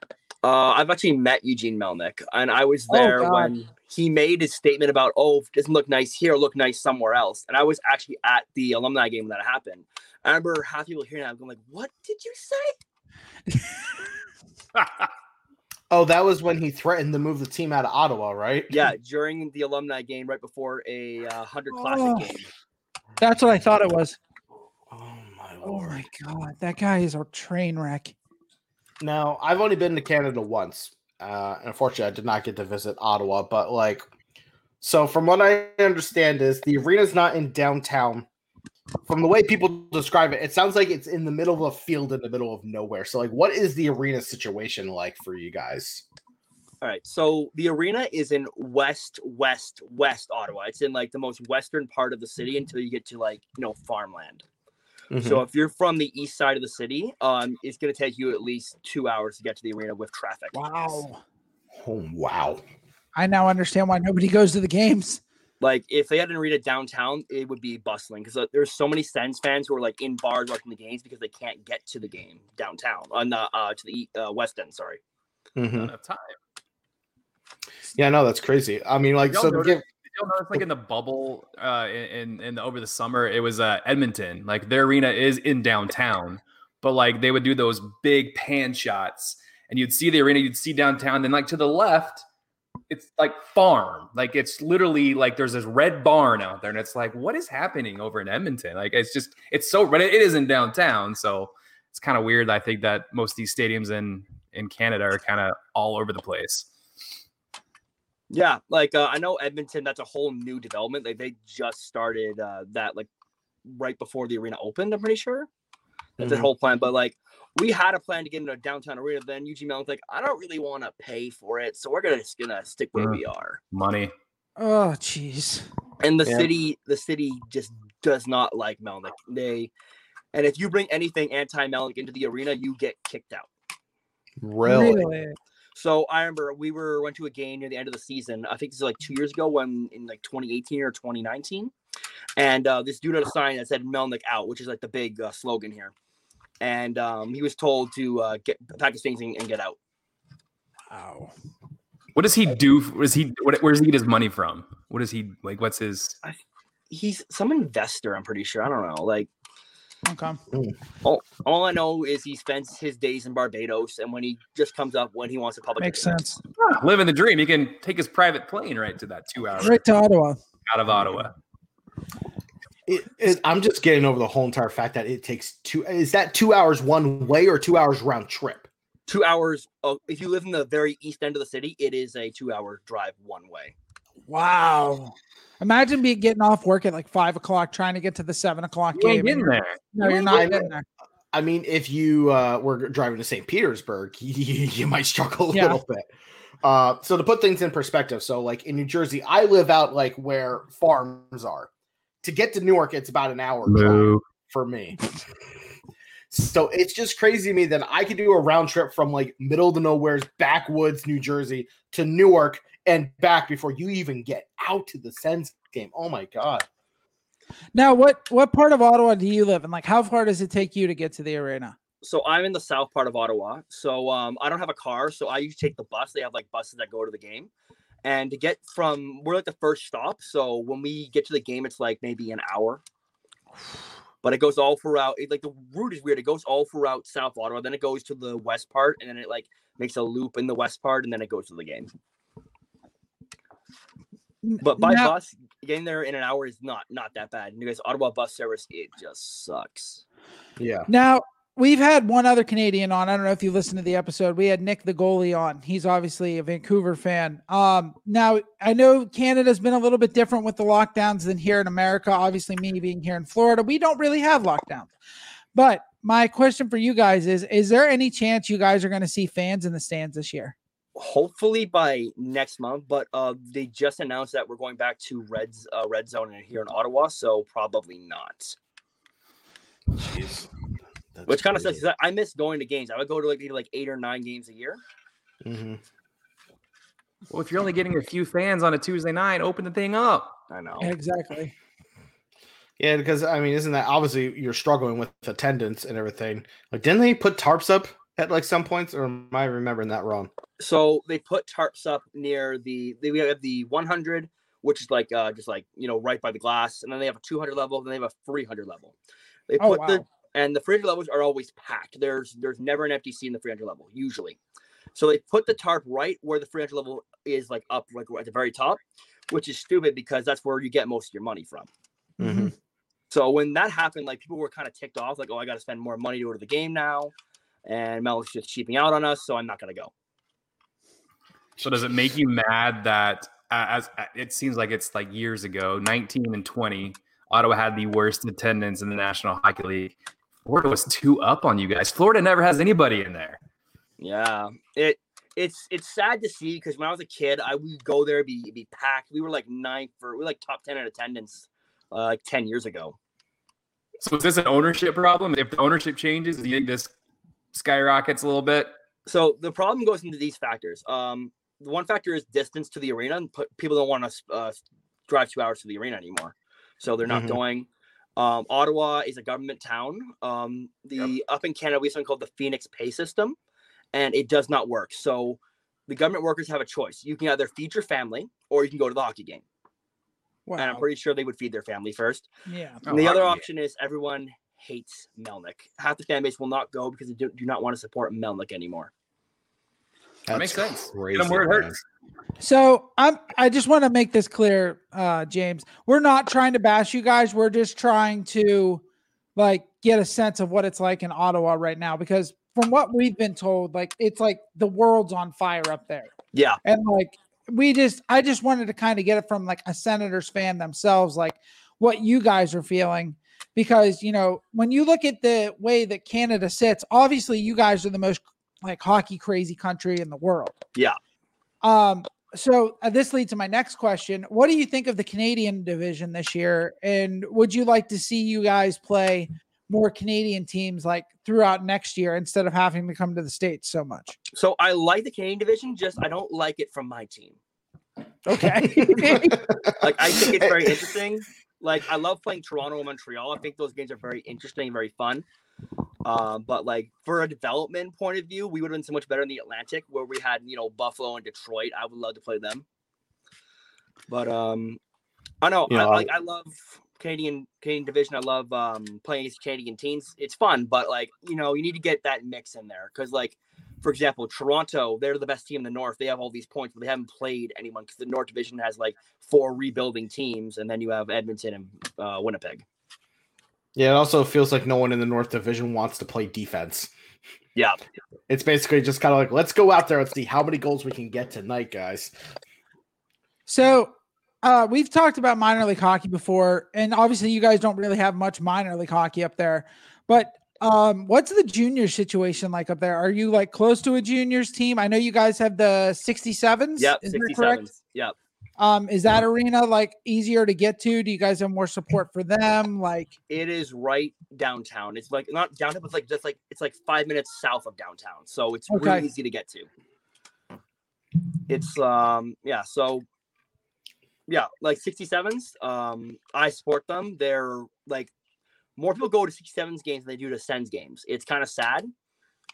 Uh, I've actually met Eugene Melnyk, and I was Oh, there God. when he made his statement about, "Oh, it doesn't look nice here, look nice somewhere else." And I was actually at the alumni game when that happened. I remember half people hearing that, going like, "What did you say?" <laughs> Oh, that was when he threatened to move the team out of Ottawa, right? Yeah, during the alumni game, right before a uh, hundred classic Oh. game. That's what I thought it was. Oh my lord! Oh my god, that guy is a train wreck. Now, I've only been to Canada once. Uh, and unfortunately, I did not get to visit Ottawa, but like, so from what I understand, is the arena's not in downtown. From the way people describe it, it sounds like it's in the middle of a field in the middle of nowhere. So, like, what is the arena situation like for you guys? All right, so the arena is in west, west, west Ottawa. It's in like the most western part of the city until you get to like you know farmland. Mm-hmm. So if you're from the east side of the city, um, it's going to take you at least two hours to get to the arena with traffic. Wow. oh wow, I now understand why nobody goes to the games. Like if they had an arena downtown, it would be bustling because uh, there's so many Sens fans who are like in bars watching the games because they can't get to the game downtown on the uh, to the e- uh, west end. Sorry. Mhm. Not enough time. yeah, no, that's crazy. I mean, like, Y'all so to notice- y'all notice like in the bubble uh in, in the over the summer it was uh Edmonton. Like their arena is in downtown but like they would do those big pan shots and you'd see the arena you'd see downtown then like to the left it's like farm. Like it's literally like there's this red barn out there and it's like what is happening over in Edmonton? Like it's just it's so but it is in downtown so it's kind of weird I think that most of these stadiums in in Canada are kind of all over the place Yeah, like uh, I know Edmonton. That's a whole new development. Like they just started uh, that like right before the arena opened. I'm pretty sure that's Mhm. a whole plan. But like we had a plan to get into a downtown arena. Then Eugene Mellon's like, I don't really want to pay for it, so we're gonna just gonna stick where Mm. we are. money Oh, jeez. And the Yeah. city, the city just does not like Melnyk. They, and if you bring anything anti-Melnyk into the arena, you get kicked out. really, So I remember we were went to a game near the end of the season. I think this is like two years ago, when in like 2018 or 2019, and uh, this dude had a sign that said "Melnyk out," which is like the big uh, slogan here. And um, he was told to uh, get pack his things and, and get out. Wow. What does he do? What does he? What, where does he get his money from? What is he like? What's his? He's some investor, I'm pretty sure. I don't know. Like Okay. all, all I know is he spends his days in Barbados, and when he just comes up when he wants a public Makes entertainment. sense. Ah, living the dream. He can take his private plane right to that two hours Right to Ottawa. out of Ottawa. It, it, I'm just getting over the whole entire fact that it takes two. Is that two hours one way or two hours round trip? Two hours. Oh, if you live in the very east end of the city, it is a two-hour drive one way. Wow. Imagine being getting off work at like five o'clock trying to get to the seven o'clock You ain't game. and getting there. No, you're I not know. getting there. I mean, if you uh, were driving to St. Petersburg, you, <laughs> you might struggle a Yeah. little bit. Uh, so to put things in perspective, so like in New Jersey, I live out like where farms are. To get to Newark, it's about an hour drive for me. So it's just crazy to me that I could do a round trip from like middle to nowhere's backwoods, New Jersey to Newark and back before you even get out to the Sens game. Oh my god. Now, what what part of Ottawa do you live in? Like, how far does it take you to get to the arena? so I'm in the south part of Ottawa. So um, I don't have a car, so I usually take the bus. They have like buses that go to the game, and to get from we're like the first stop. So when we get to the game, it's like maybe an hour. But it goes all throughout. It, like the route is weird. It goes all throughout South Ottawa. Then it goes to the west part, and then it like makes a loop in the west part, and then it goes to the game. N- But by now- bus, getting there in an hour is not not that bad. And you guys, Ottawa bus service, it just sucks. Yeah. Now, we've had one other Canadian on. I don't know if you listened to the episode. We had Nick the goalie on. He's obviously a Vancouver fan. Um, now I know Canada's been a little bit different with the lockdowns than here in America. Obviously, me being here in Florida, we don't really have lockdowns. But my question for you guys is: Is there any chance you guys are going to see fans in the stands this year? Hopefully by next month but uh they just announced that we're going back to reds uh, red zone in- here in ottawa so probably not Jeez. That's which kind of sucks crazy. 'cause I, I miss going to games i would go to like maybe like eight or nine games a year Mm-hmm. Well, if you're only getting a few fans on a Tuesday night, open the thing up. i know Exactly. Yeah, because I mean, isn't that obviously you're struggling with attendance and everything? Like, didn't they put tarps up at like some points, or am I remembering that wrong? so they put tarps up near the they we have the 100 which is like uh just like you know right by the glass and then they have a 200 level then they have a 300 level they Oh, put the and the 300 levels are always packed there's there's never an empty seat in the 300 level usually So they put the tarp right where the free entry level is, like up, like at the very top, which is stupid because that's where you get most of your money from. Mhm. So when that happened, like people were kind of ticked off, like, oh, I got to spend more money to go to the game now, and Mel's just cheaping out on us, so I'm not gonna go. So does it make you mad that uh, as uh, it seems like it's like years ago, 19 and 20, Ottawa had the worst attendance in the National Hockey League. Florida was two up on you guys. Florida never has anybody in there. Yeah, it it's it's sad to see because when I was a kid, I would go there be be packed. We were like ninth for we were like top ten in attendance, uh, like ten years ago. So is this an ownership problem? If the ownership changes, do you think this skyrockets a little bit? So the problem goes into these factors. Um, the one factor is distance to the arena, and people don't want to uh, drive two hours to the arena anymore, so they're not Mhm. going. Um, Ottawa is a government town. Um, the up in Canada we have something called the Phoenix Pay System, and it does not work. So the government workers have a choice. You can either feed your family or you can go to the hockey game. Wow. And I'm pretty sure they would feed their family first. yeah. Oh, And the other hockey. option is everyone hates Melnyk. Half the fan base will not go because they do, do not want to support Melnyk anymore. That makes That's sense. Get Crazy, 'em where it hurts. So I'm I just want to make this clear, uh, James. We're not trying to bash you guys. We're just trying to like get a sense of what it's like in Ottawa right now because from what we've been told, like it's like the world's on fire up there. Yeah. And like we just I just wanted to kind of get it from like a Senators fan themselves, like what you guys are feeling. Because you know, when you look at the way that Canada sits, obviously you guys are the most like hockey crazy country in the world. Yeah. Um, so uh, this leads to my next question. What do you think of the Canadian division this year? And would you like to see you guys play more Canadian teams like throughout next year instead of having to come to the States so much? So I like the Canadian division, just I don't like it from my team. Okay. <laughs> Like I think it's very <laughs> interesting. Like I love playing Toronto and Montreal. I think those games are very interesting, very fun. Um, but like for a development point of view, we would have been so much better in the Atlantic where we had you know Buffalo and Detroit. I would love to play them. But um, I know I like I love Canadian Canadian division. I love um playing against Canadian teams. It's fun, but like you know you need to get that mix in there because like for example, Toronto, they're the best team in the North. They have all these points, but they haven't played anyone because the North Division has like four rebuilding teams, and then you have Edmonton and uh, Winnipeg. Yeah, it also feels like no one in the North Division wants to play defense. Yeah. It's basically just kind of like, let's go out there and see how many goals we can get tonight, guys. So uh, we've talked about minor league hockey before, and obviously you guys don't really have much minor league hockey up there. But um, what's the junior situation like up there? Are you like close to a juniors team? I know you guys have the 67s. Yep, is that correct? Yep. Um, is that arena like easier to get to? Do you guys have more support for them? Like, It is right downtown. It's like not downtown, but it's like just like it's like five minutes south of downtown. So it's Okay. really easy to get to. It's um yeah, so yeah, like 67s. Um I support them. They're like more people go to 67s games than they do to Sens games. It's kind of sad,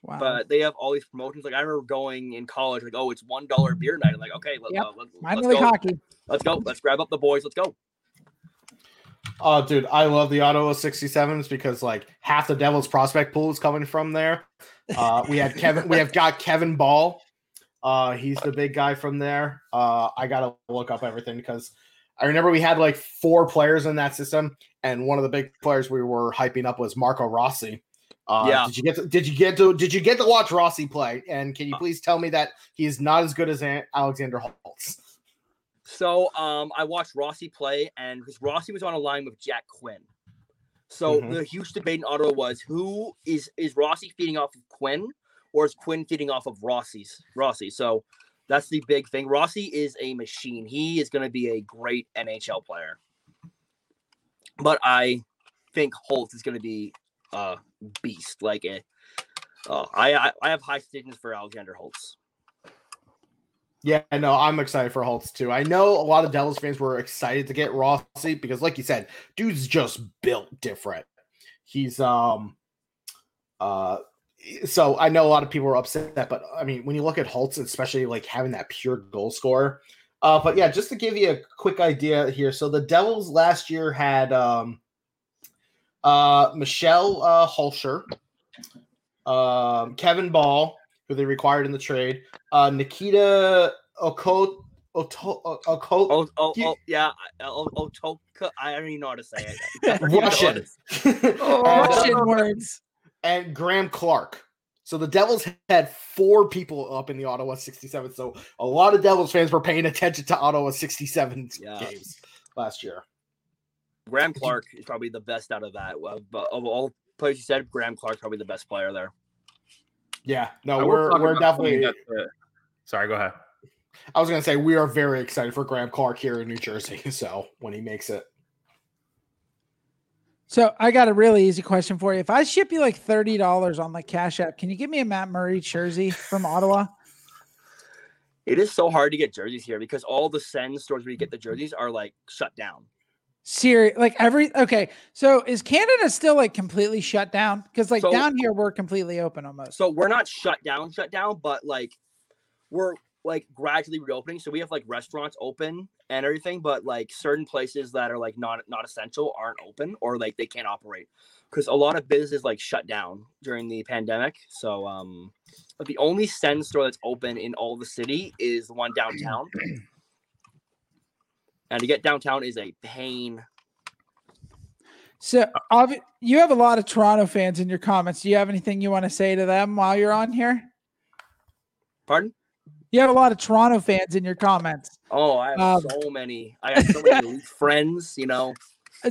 wow. but they have all these promotions. Like I remember going in college, like, oh, it's one dollar beer night. I'm like, okay, let, Yep. uh, let, minor let's league go. hockey. Let's go. Let's grab up the boys. Let's go. Oh, dude, I love the Ottawa 67s because like half the Devils prospect pool is coming from there. Uh, we had Kevin, we have <laughs> got Kevin Bahl. Uh, he's the big guy from there. Uh, I gotta look up everything because I remember we had like four players in that system, and one of the big players we were hyping up was Marco Rossi. Uh, Yeah. Did you get to, did you get to did you get to watch Rossi play? And can you please tell me that he's not as good as Alexander Holtz? So um, I watched Rossi play, and because Rossi was on a line with Jack Quinn. So Mhm. the huge debate in Ottawa was who is is Rossi feeding off of Quinn, or is Quinn feeding off of Rossi's Rossi? So that's the big thing. Rossi is a machine. He is going to be a great NHL player. But I think Holtz is going to be a beast. Like a, uh, I, I I have high expectations for Alexander Holtz. Yeah, no, I'm excited for Holtz too. I know a lot of Devils fans were excited to get Rossi because, like you said, dude's just built different. He's um uh so I know a lot of people were upset, that, but I mean, when you look at Holtz, especially like having that pure goal scorer. Uh, but yeah, just to give you a quick idea here. So the Devils last year had um uh Mitchell uh Hoelscher, um Kevin Bahl, who they required in the trade. Uh, Nikita Okot. Oto, Okot, Oh, oh, You- oh, yeah. I- Oh, oh, Toka. I don't even know how to say it. <laughs> Russian, <laughs> Oh, Russian words. And Graham Clarke. So the Devils had four people up in the Ottawa 67. So a lot of Devils fans were paying attention to Ottawa 67 <laughs> Yeah. games last year. Graham Clarke is probably the best out of that. Of, of all players you said, Graham Clarke probably the best player there. Yeah, no, will we're we're definitely. that's, uh, sorry, go ahead. I was gonna say we are very excited for Graham Clarke here in New Jersey. <laughs> So when he makes it, So I got a really easy question for you. If I ship you like thirty dollars on like Cash App, can you give me a Matt Murray jersey from Ottawa? It is so hard to get jerseys here because all the Send stores where you get the jerseys are like shut down. Serious, like every okay. So is Canada still like completely shut down? Because like So- down here we're completely open almost. So we're not shut down, shut down, but like we're like gradually reopening. So we have like restaurants open and everything, but like certain places that are like not not essential aren't open or like they can't operate because a lot of businesses like shut down during the pandemic. So um, but the only Send store that's open in all the city is the one downtown. And to get downtown is a pain. So you have a lot of Toronto fans in your comments. Do you have anything you want to say to them while you're on here? Pardon? You have a lot of Toronto fans in your comments. Oh, I have Um, so many. I have so many <laughs> friends. You know,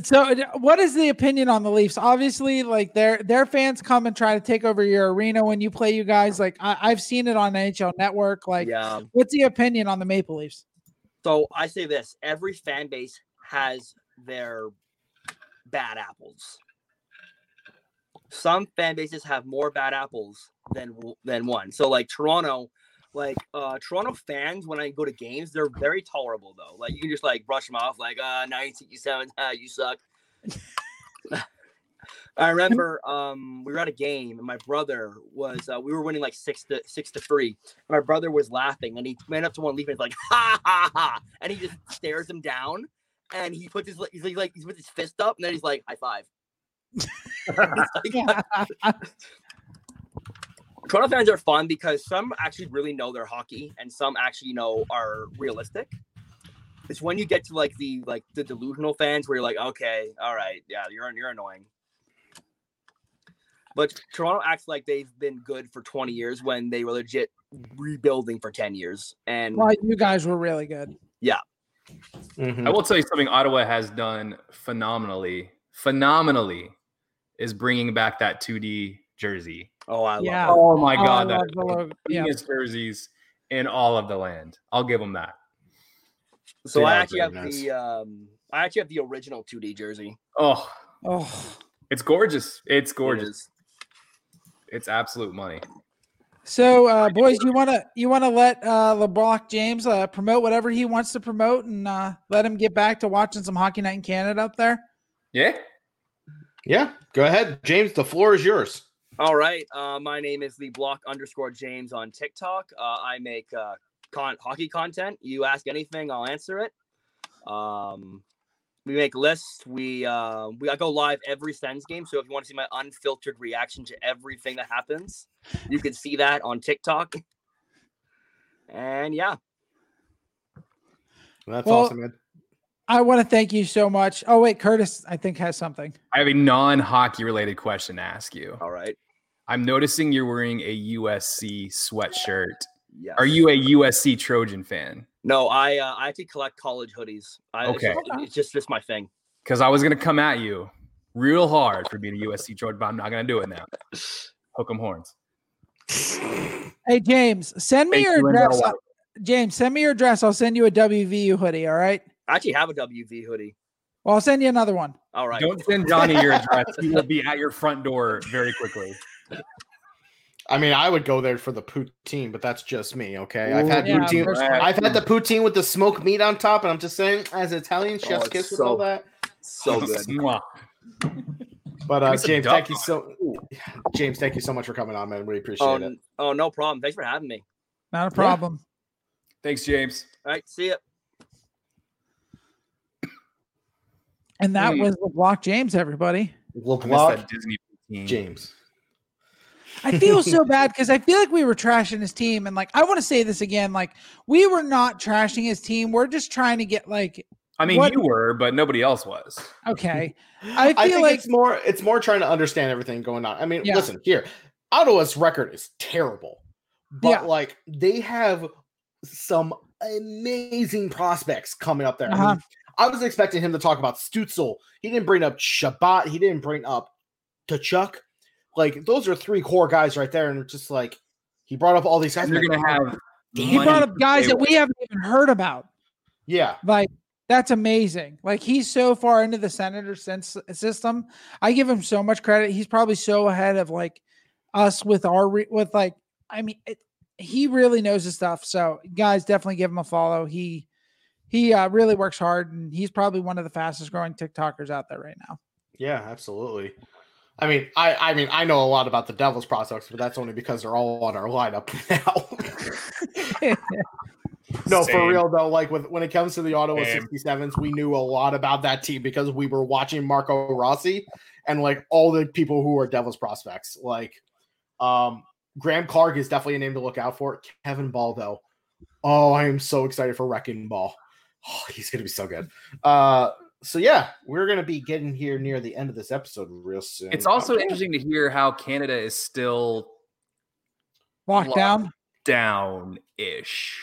So, uh, what is the opinion on the Leafs? Obviously, like their their fans come and try to take over your arena when you play you guys. Like I, I've seen it on NHL Network. Like, yeah. what's the opinion on the Maple Leafs? So I say this: every fan base has their bad apples. Some fan bases have more bad apples than than one. So like Toronto, like uh Toronto fans, when I go to games, they're very tolerable though. Like you can just like brush them off, like uh 1967, ah, you suck. <laughs> I remember um we were at a game and my brother was uh, we were winning like six to six to three. My brother was laughing and he went up to one leaf and he's like ha ha ha and he just stares him down and he puts his he's like, he's with his fist up and then he's like high five. <laughs> Like- <laughs> Toronto fans are fun because some actually really know their hockey and some actually you know are realistic. It's when you get to like the like the delusional fans where you're like, okay, all right, yeah, you're you're annoying. But Toronto acts like they've been good for 20 years when they were legit rebuilding for 10 years. And Well, you guys were really good. Mhm. I will tell you something Ottawa has done phenomenally, phenomenally, is bringing back that 2D jersey. Oh, I love Yeah. it. Oh my Oh, God, love that the logo. Yeah. jerseys in all of the land. I'll give them that. So They I actually have nice. the um I actually have the original 2D jersey. Oh, Oh, it's gorgeous. It's gorgeous. is. It's absolute money. so uh, boys, you want to you want to let uh, LeBlanc James uh, promote whatever he wants to promote and uh, let him get back to watching some hockey night in Canada up there. Yeah. Yeah, go ahead, James. The floor is yours. All right. Uh, my name is the block underscore James on TikTok. Uh, I make uh, con- hockey content. You ask anything, I'll answer it. Um, we make lists. We uh, we I go live every Sens game. So if you want to see my unfiltered reaction to everything that happens, you can see that on TikTok. And yeah, That's Well- awesome, man. I want to thank you so much. Oh wait, Curtis, I think has something. I have a non-hockey related question to ask you. all right. I'm noticing you're wearing a USC sweatshirt. Yeah. Are you a USC Trojan fan? No, I uh, I actually collect college hoodies. I, it's Okay. just- It's just just my thing. Because I was gonna come at you real hard for being a USC Trojan, but I'm not gonna do it now. Hook 'em horns. Hey James, send me Thank your you, Linda address. White. James, send me your address. I'll send you a WVU hoodie. All right. I actually have a WV hoodie. Well, I'll send you another one. All right. Don't send Johnny your address. He will be at your front door very quickly. I mean, I would go there for the poutine, but that's just me. Okay, I've had Yeah, poutine. I've had the poutine with the smoked meat on top, and I'm just saying, as an Italian, chef's it's kiss with so all that. So <laughs> good. But uh, James, thank you on so. <sighs> James, thank you so much for coming on, man. We appreciate Oh, it. oh, no problem. Thanks for having me. Not a problem. Thanks, James. All right. See ya. And that Hmm. was LeBlanc James, everybody. I miss LeBlanc Disney poutine. James. I feel so <laughs> bad because I feel like we were trashing his team, and like I want to say this again, like we were not trashing his team. We're just trying to get like I mean, What- you were, but nobody else was. okay. <laughs> I I feel think like it's more it's more trying to understand everything going on. I mean, Yeah. listen here, Ottawa's record is terrible, but Yeah. like they have some amazing prospects coming up there. I, Uh-huh. mean, I was expecting him to talk about Stützle. He didn't bring up Chabot. He didn't bring up Tkachuk. Like those are three core guys right there, and it's just like he brought up all these guys. You're gonna have. he brought up guys that we haven't even heard about. yeah, Like that's amazing. Like he's so far into the senator sense system. I give him so much credit. He's probably so ahead of like us with our re- with like. I mean, it, he really knows his stuff. So guys, definitely give him a follow. He he uh, really works hard, and he's probably one of the fastest growing TikTokers out there right now. yeah, absolutely. I mean, I I mean, I know a lot about the Devils prospects, but that's only because they're all on our lineup <laughs> now. No, for real though. Like with when it comes to the Ottawa Same. 67s, we knew a lot about that team because we were watching Marco Rossi and like all the people who are Devils prospects. Like um Graham Clarke is definitely a name to look out for. Kevin Bahl though. Oh, I am so excited for Wrecking Ball. Oh, he's gonna be so good. Uh so yeah, we're gonna be getting here near the end of this episode real soon. It's also Okay. interesting to hear how Canada is still Lockdown down down ish.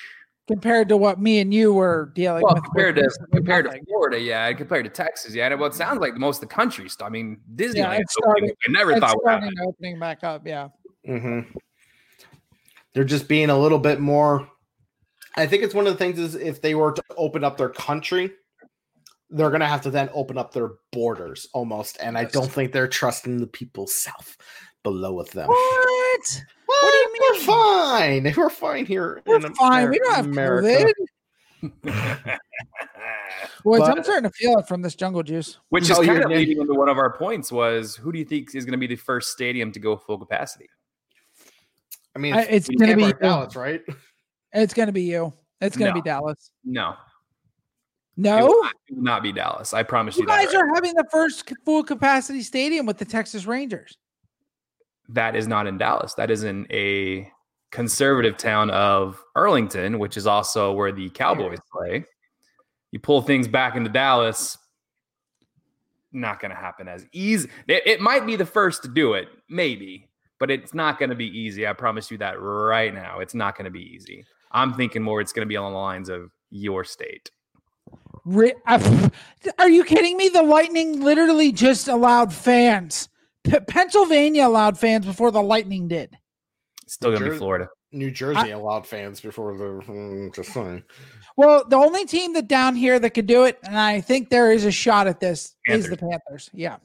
compared to what me and you were dealing Well, with. compared to recently, compared to. Florida, yeah, and compared to Texas, yeah. And what sounds like most of the country. st- I mean, Disneyland. it's opening, starting- I never It's thought would starting happen. opening back up. Yeah. hmm They're just being a little bit more. I think it's one of the things is if they were to open up their country, they're gonna have to then open up their borders almost, and I don't think they're trusting the people south below with them. What? What, do you mean? We're fine. <laughs> We're fine here. We're in fine. We don't have America. COVID. <laughs> Boys, I'm starting to feel it from this jungle juice. Which No, is kind of leading into one of our points was who do you think is going to be the first stadium to go full capacity? I mean, it's, it's gonna be Dallas, right? It's gonna be you. It's gonna be Dallas. No, it No, will not, it will not be Dallas. I promise you you that. guys right are having the first full capacity stadium with the Texas Rangers. that is not in Dallas. That is in a conservative town of Arlington, which is also where the Cowboys play. You pull things back into Dallas, not going to happen as easy. It, it might be the first to do it, maybe, but it's not going to be easy. I promise you that right now. It's not going to be easy. I'm thinking more it's going to be on the lines of your state. Re- I- <laughs> are you kidding me? The Lightning literally just allowed fans. P- Pennsylvania allowed fans before the Lightning did. Still going to be Florida. New Jersey allowed fans before the mm, just saying. Well, the only team that down here that could do it, and I think there is a shot at this, is the Panthers. Panthers. Yeah.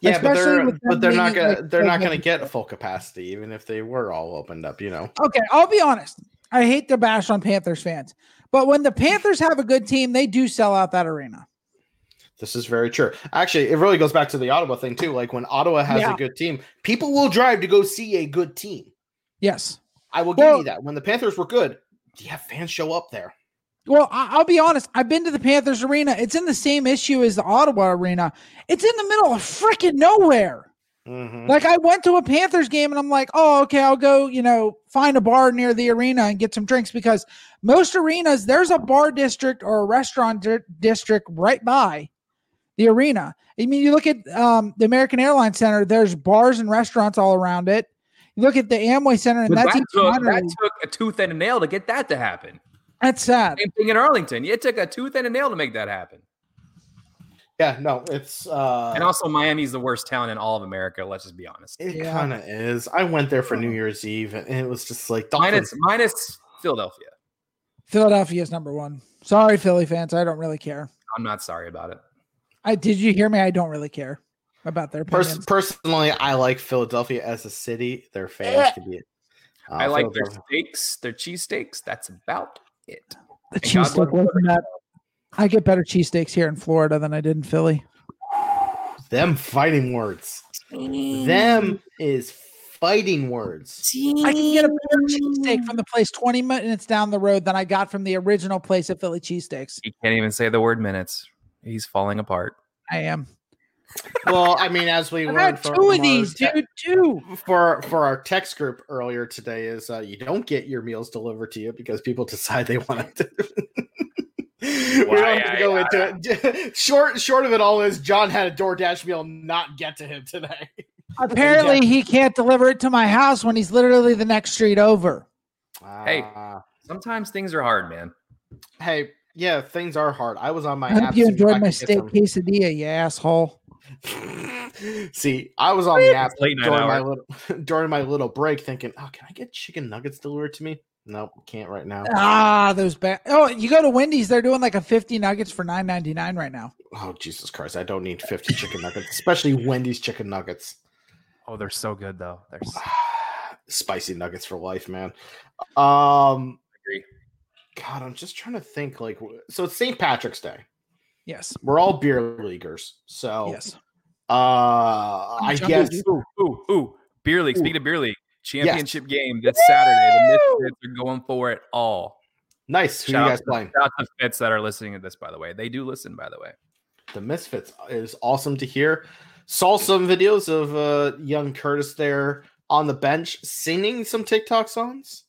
Yeah, but they're but they're not gonna like, they're not gonna good. get full capacity even if they were all opened up. You know. Okay, I'll be honest. I hate to bash on Panthers fans, but when the Panthers have a good team, they do sell out that arena. This is very true. Actually, it really goes back to the Ottawa thing too. Like when Ottawa has Yeah. a good team, people will drive to go see a good team. Yes. I will give Well- you that. When the Panthers were good, do you have fans show up there. Well, I'll be honest. I've been to the Panthers arena. It's in the same issue as the Ottawa arena. It's in the middle of freaking nowhere. Mhm. Like I went to a Panthers game and I'm like, oh, okay, I'll go, you know, find a bar near the arena and get some drinks because most arenas there's a bar district or a restaurant di- district right by the arena. I mean, you look at um, the American Airlines Center, there's bars and restaurants all around it. You look at the Amway Center, and But that's that, took, that took a tooth and a nail to get that to happen. that's sad. Same thing in Arlington. It took a tooth and a nail to make that happen. Yeah, no, it's uh And also, Miami's the worst town in all of America. Let's just be honest. it Yeah. kind of is. I went there for New Year's Eve and it was just like Minus, minus Philadelphia. Philadelphia is number one. Sorry, Philly fans. I don't really care. I'm not sorry about it. I did you hear me? I don't really care about their Pers- personally, I like Philadelphia as a city. Their fans can be. uh, I like their steaks, their cheesesteaks. That's about it. the and God cheesesteak wasn't that. I get better cheesesteaks here in Florida than I did in Philly. them fighting words. Them is fighting words. I can get a better cheesesteak from the place 20 minutes down the road than I got from the original place at Philly cheesesteaks. He can't even say the word minutes. He's falling apart. I am. Well, I mean, as we <laughs> I've learned had from two of these, te- dude. Two. for for our text group earlier today is uh, you don't get your meals delivered to you because people <laughs> decide they want to. <laughs> <laughs> we Why, don't have to go into it. <laughs> short short of it all is John had a DoorDash meal not get to him today. <laughs> Apparently, he can't deliver it to my house when he's literally the next street over. Hey. Uh, Sometimes things are hard, man. hey, yeah, things are hard. I was on my. I hope you seeing if I enjoyed my steak get some- quesadilla, you asshole. See, I was on the app Late night during my little during my little break, thinking, "Oh, can I get chicken nuggets delivered to me?" Nope, can't right now. Ah, those bad. Oh, you go to Wendy's, they're doing like a 50 nuggets for 9.99 right now. Oh Jesus Christ! I don't need fifty chicken nuggets, especially Wendy's chicken nuggets. Oh, they're so good though. They're so <sighs> Spicy nuggets for life, man. Um, agree. God, I'm just trying to think. Like, so it's St. Patrick's Day. Yes. We're all beer leaguers, so Yes. uh, I jungle guess. Ooh, ooh, ooh. Beer league. Ooh. Speaking of beer league, championship game this Saturday. The Misfits are going for it all. nice. Who Shout you out guys to- playing? Shout out to Fits that are listening to this, by the way. They do listen, by the way. The Misfits is awesome to hear. Saw some videos of uh, young Curtis there on the bench singing some TikTok songs.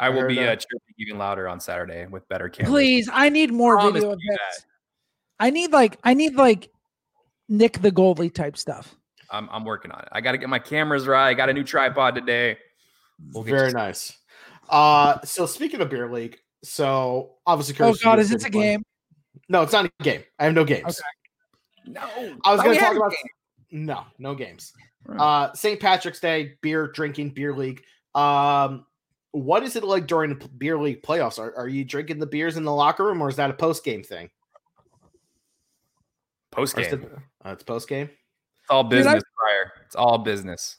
I I will be that. uh, chirping even louder on Saturday with better cameras. Please, I need more Promise video of that. I need like I need like Nick the goalie type stuff. I'm, I'm working on it. I got to get my cameras right. I got a new tripod today. We'll get Very you- nice. Uh, so speaking of beer league, so obviously, Oh god, is guys this a did game? No, it's not a game. I have no games. No. I was going to talk about no, no games. Right. Uh, St. Patrick's Day, beer drinking, beer league. Um, what is it like during the beer league playoffs? Are, are you drinking the beers in the locker room, or is that a post game thing? Post game. it- uh, it's post game. It's all Dude, I- business prior. It's all business.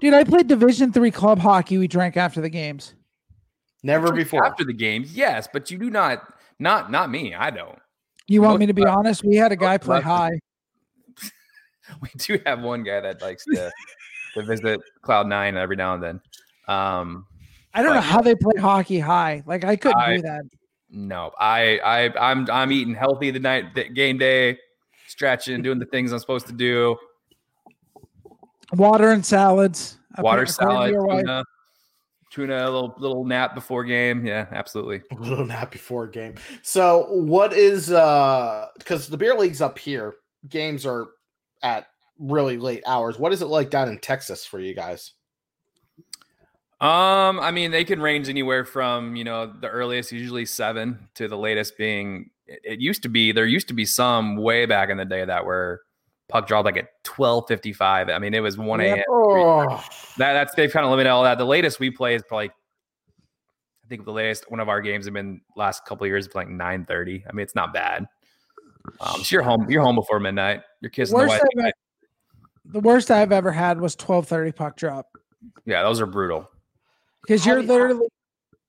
Dude, I played Division Three club hockey. We drank after the games. Never before. After the games, yes, but you do not, not, not me. I don't. You want Most me to be of honest? We had a guy play of high. <laughs> We do have one guy that likes to, to visit Cloud Nine every now and then. Um, I don't know how they play hockey high. Like I couldn't I- do that. no, I, I, I'm, I'm eating healthy the night the game day, stretching, doing the things I'm supposed to do. Water and salads. Water according to salad, tuna, tuna, a little little nap before game. Yeah, absolutely. a little nap before game. So what is uh because the beer league's up here, games are at really late hours. What is it like down in Texas for you guys? Um, I mean, they can range anywhere from you know the earliest, usually seven, to the latest being. It, it used to be there used to be some way back in the day that were puck drop like at twelve fifty five. I mean, it was one a.m. Oh, That that's they've kind of limited all that. The latest we play is probably. I think the latest one of our games have been last couple of years like nine thirty. I mean, it's not bad. Um, so you're home. You're home before midnight. You're kissing the Worst wife. I've, the worst I've ever had was twelve thirty puck drop Yeah, those are brutal. because you're literally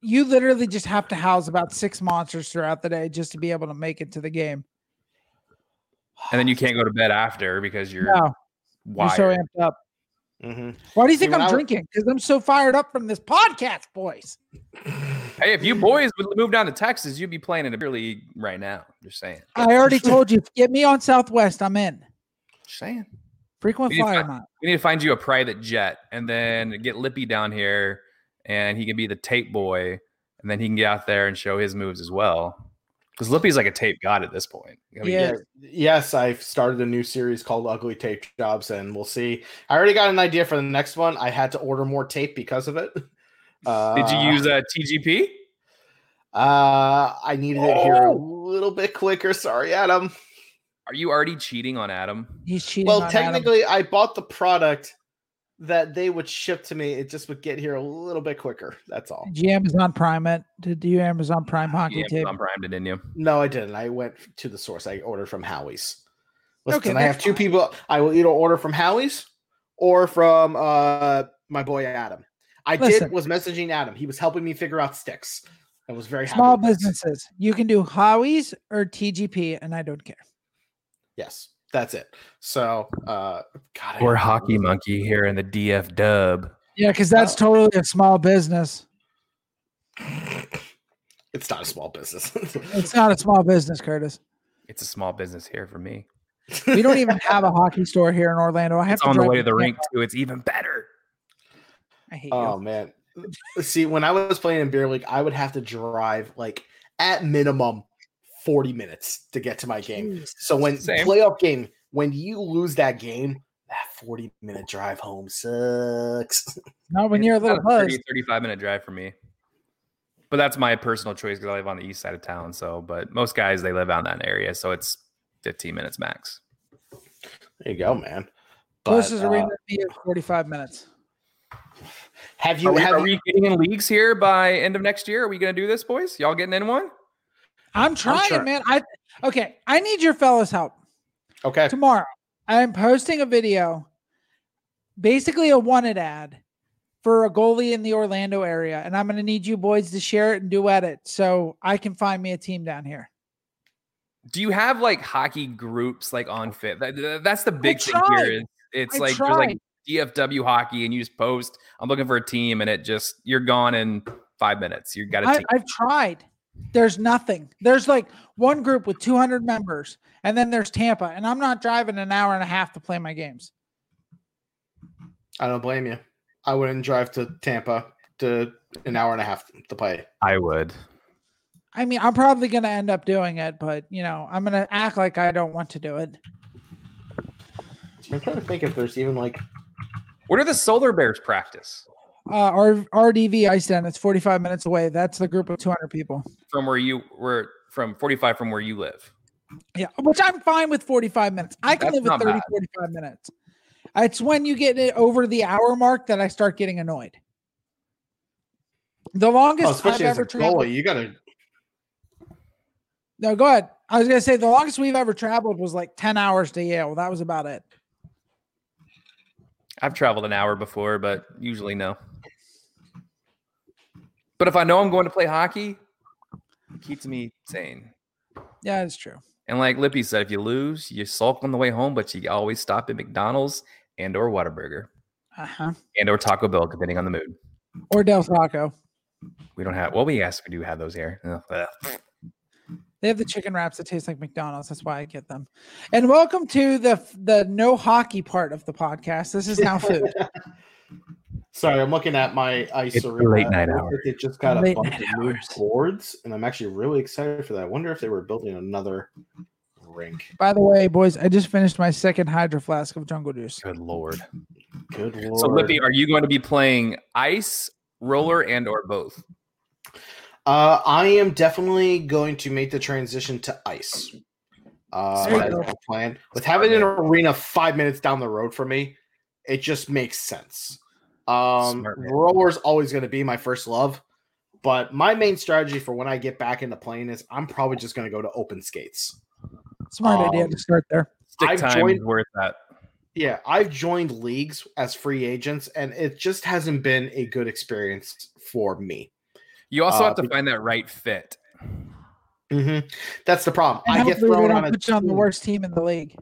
you literally just have to house about six monsters throughout the day just to be able to make it to the game. And then you <sighs> can't go to bed after because you're No, you're so amped up. Mhm. Why do you think when I'm drinking? Because I'm so fired up from this podcast, boys. Hey, if you boys would move down to Texas, you'd be playing in a beer league right now. Just saying. I already told you, get me on Southwest. I'm in. Just saying. Frequent We need flyer find- We need to find you a private jet and then get Lippy down here and he can be the tape boy and then he can get out there and show his moves as well. Because Lippy's like a tape god at this point. I mean, Yeah. Yeah, yes, I've started a new series called Ugly Tape Jobs, and we'll see. I already got an idea for the next one. I had to order more tape because of it. Uh, <laughs> Did you use a TGP? Uh, I needed it here a Oh! little bit quicker. Sorry, Adam. Are you already cheating on Adam? He's cheating. Well, on Adam. technically, I bought the product that they would ship to me. It just would get here a little bit quicker. That's all. Did you Amazon Prime it? Did you Amazon Prime hockey Yeah, tape? Amazon Prime it, didn't you? No, I didn't. I went to the source. I ordered from Howie's. Listen, Okay, I have two fine. people. I will either order from Howie's or from uh my boy Adam. I Listen. did was messaging Adam. He was helping me figure out sticks. I was very Small with businesses. You can do Howie's or TGP, and I don't care. Yes, that's it. So, uh, God, I Or hate Hockey those. Monkey here in the DF dub. Yeah, because that's Oh. totally a small business. It's not a small business. <laughs> It's not a small business, Curtis. It's a small business here for me. We don't even <laughs> have a hockey store here in Orlando. I have It's to on the way to the rink too. It's even better. I hate Oh you. man. See, when I was playing in beer league, I would have to drive like at minimum 40 minutes to get to my game. Jeez. So when Same. playoff game, when you lose that game, that 40 minute drive home sucks. <laughs> Not when you're a little About 30, 35 minute drive for me. But that's my personal choice because I live on the east side of town. So, but most guys they live out in that area, so it's 15 minutes max. There you go, man. But, Closest uh, arena to me 45 minutes. have you Are we, have are you- we getting in leagues here by end of next year? Are we going to do this, boys? Y'all getting in one? I'm trying, trying. man. I okay. I need your fellas' help okay? tomorrow. I'm posting a video, basically a wanted ad for a goalie in the Orlando area, and I'm going to need you boys to share it and duet it so I can find me a team down here. Do you have like hockey groups like on Fit? That- that- that's the big thing here. Is it's I like like DFW hockey, and you just post, "I'm looking for a team," and it just you're gone in five minutes. You got a I, team. I've tried. There's nothing. There's like one group with 200 members, and then there's Tampa, and I'm not driving an hour and a half to play my games. I don't blame you. I wouldn't drive to Tampa to an hour and a half to play. I would. I mean, I'm probably going to end up doing it, but you know, I'm going to act like I don't want to do it. I'm trying to think if there's even like Where do the Solar Bears practice? Uh, R- RDV Ice Den, it's 45 minutes away. That's the group of 200 people. From where you were from 45 from where you live. Yeah, which I'm fine with 45 minutes. I can That's live with not 30, bad. 45 minutes. It's when you get it over the hour mark that I start getting annoyed. The oh, longest I've especially as a ever traveled. goalie, you gotta No, go ahead. I was gonna say the longest we've ever traveled was like 10 hours to Yale. That was about it. I've traveled an hour before, but usually no. But if I know I'm going to play hockey, it keeps me sane. Yeah, it's true. And like Lippy said, if you lose, you sulk on the way home, but you always stop at McDonald's and or Whataburger Uh-huh. and or Taco Bell, depending on the mood. Or Del Taco. We don't have. Well, we ask we do have those here. Ugh, ugh. They have the chicken wraps that taste like McDonald's. That's why I get them. And welcome to the the no hockey part of the podcast. This is now food. <laughs> Sorry, I'm looking at my ice It's arena. late night It looks They just got a bunch of new boards, and I'm actually really excited for that. I wonder if they were building another rink. By the way, boys, I just finished my second hydro flask of jungle juice. Good lord. Good lord. So Lippy, are you going to be playing ice, roller, and or both? Uh, I am definitely going to make the transition to ice. Uh, that's my plan. With having an arena five minutes down the road for me, it just makes sense. Um, Smart man. roller's always going to be my first love, but my main strategy for when I get back into playing is I'm probably just going to go to open skates. Smart idea Um, to start there. Stick I've time joined- is worth that. Yeah, I've joined leagues as free agents, and it just hasn't been a good experience for me. You also Uh, have to be- find that right fit. Mhm. That's the problem. And I get thrown don't on a put you on the worst team in the league.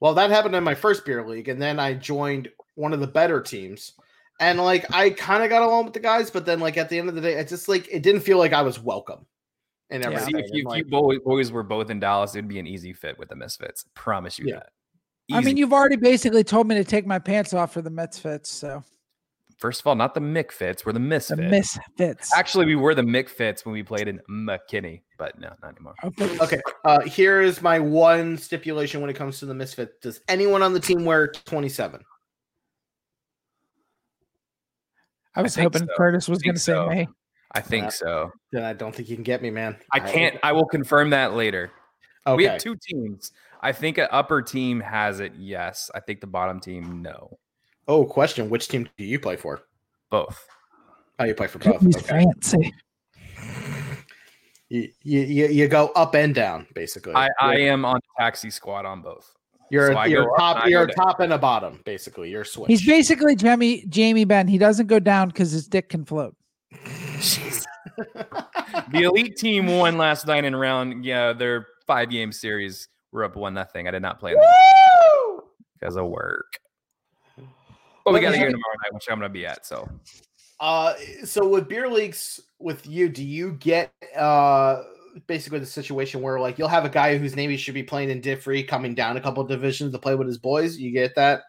Well, that happened in my first beer league, and then I joined one of the better teams. And like I kind of got along with the guys, but then like at the end of the day, it just like it didn't feel like I was welcome and Yeah. See, if you, And, if you boys, boys were both in Dallas, it'd be an easy fit with the Misfits. Promise you Yeah. that. I mean, you've already basically told me to take my pants off for the Misfits, so first of all, not the Mick were the the Misfits. Misfits. Actually, we were the Mick when we played in McKinney, but no, not anymore. Okay. okay, uh, here is my one stipulation when it comes to the misfit. Does anyone on the team wear 27? I was think hoping so. Curtis was going to say so. me. I think Yeah. so. Then I don't think you can get me, man. I can't. I will confirm that later. Okay. We have two teams. I think an upper team has it. Yes. I think the bottom team no. Oh, question: Which team do you play for? Both. Oh, you play for both. He's Okay. fancy. You, you you you go up and down basically. I, I am on taxi squad on both. You're so you're go up top. and I You're go a down. and a bottom basically. You're switch. He's basically Jamie Jamie Benn. He doesn't go down because his dick can float. <laughs> The elite team won last night in round. Yeah, their five game series. We're up one nothing. I did not play them because of work. But we Let got me a game have- tomorrow night, which I'm going to be at. So Uh, so with beer leagues with you, do you get uh basically the situation where like you'll have a guy whose name he should be playing in Div Free coming down a couple divisions to play with his boys. You get that?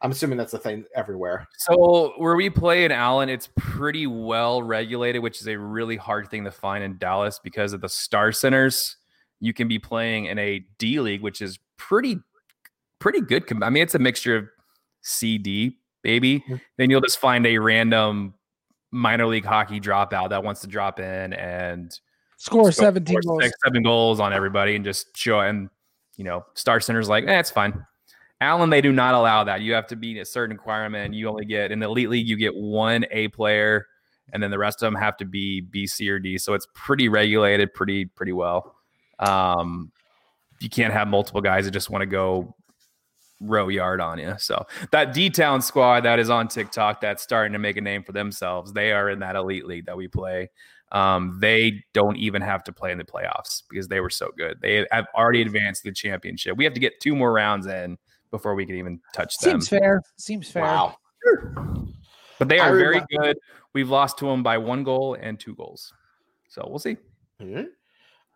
I'm assuming that's the thing everywhere. So where we play in Allen, it's pretty well regulated, which is a really hard thing to find in Dallas because of the StarCenters. You can be playing in a D league, which is pretty pretty good. I mean, it's a mixture of CD, baby. Mhm. Then you'll just find a random minor league hockey dropout that wants to drop in and Score score 17 goals. six, seven goals on everybody and just show and you know StarCenter's like eh, it's fine. Allen they do not allow that. You have to be a certain requirement. You only get in the elite league you get one a player and then the rest of them have to be b c or d. So it's pretty regulated pretty pretty well. Um you can't have multiple guys that just want to go row yard on you so that d-town squad that is on tiktok that's starting to make a name for themselves they are in that elite league that we play um, they don't even have to play in the playoffs because they were so good. They have already advanced to the championship. We have to get two more rounds in before we can even touch them. Seems fair. Seems fair. Wow. But they are very good. We've lost to them by one goal and two goals. So we'll see. Mhm.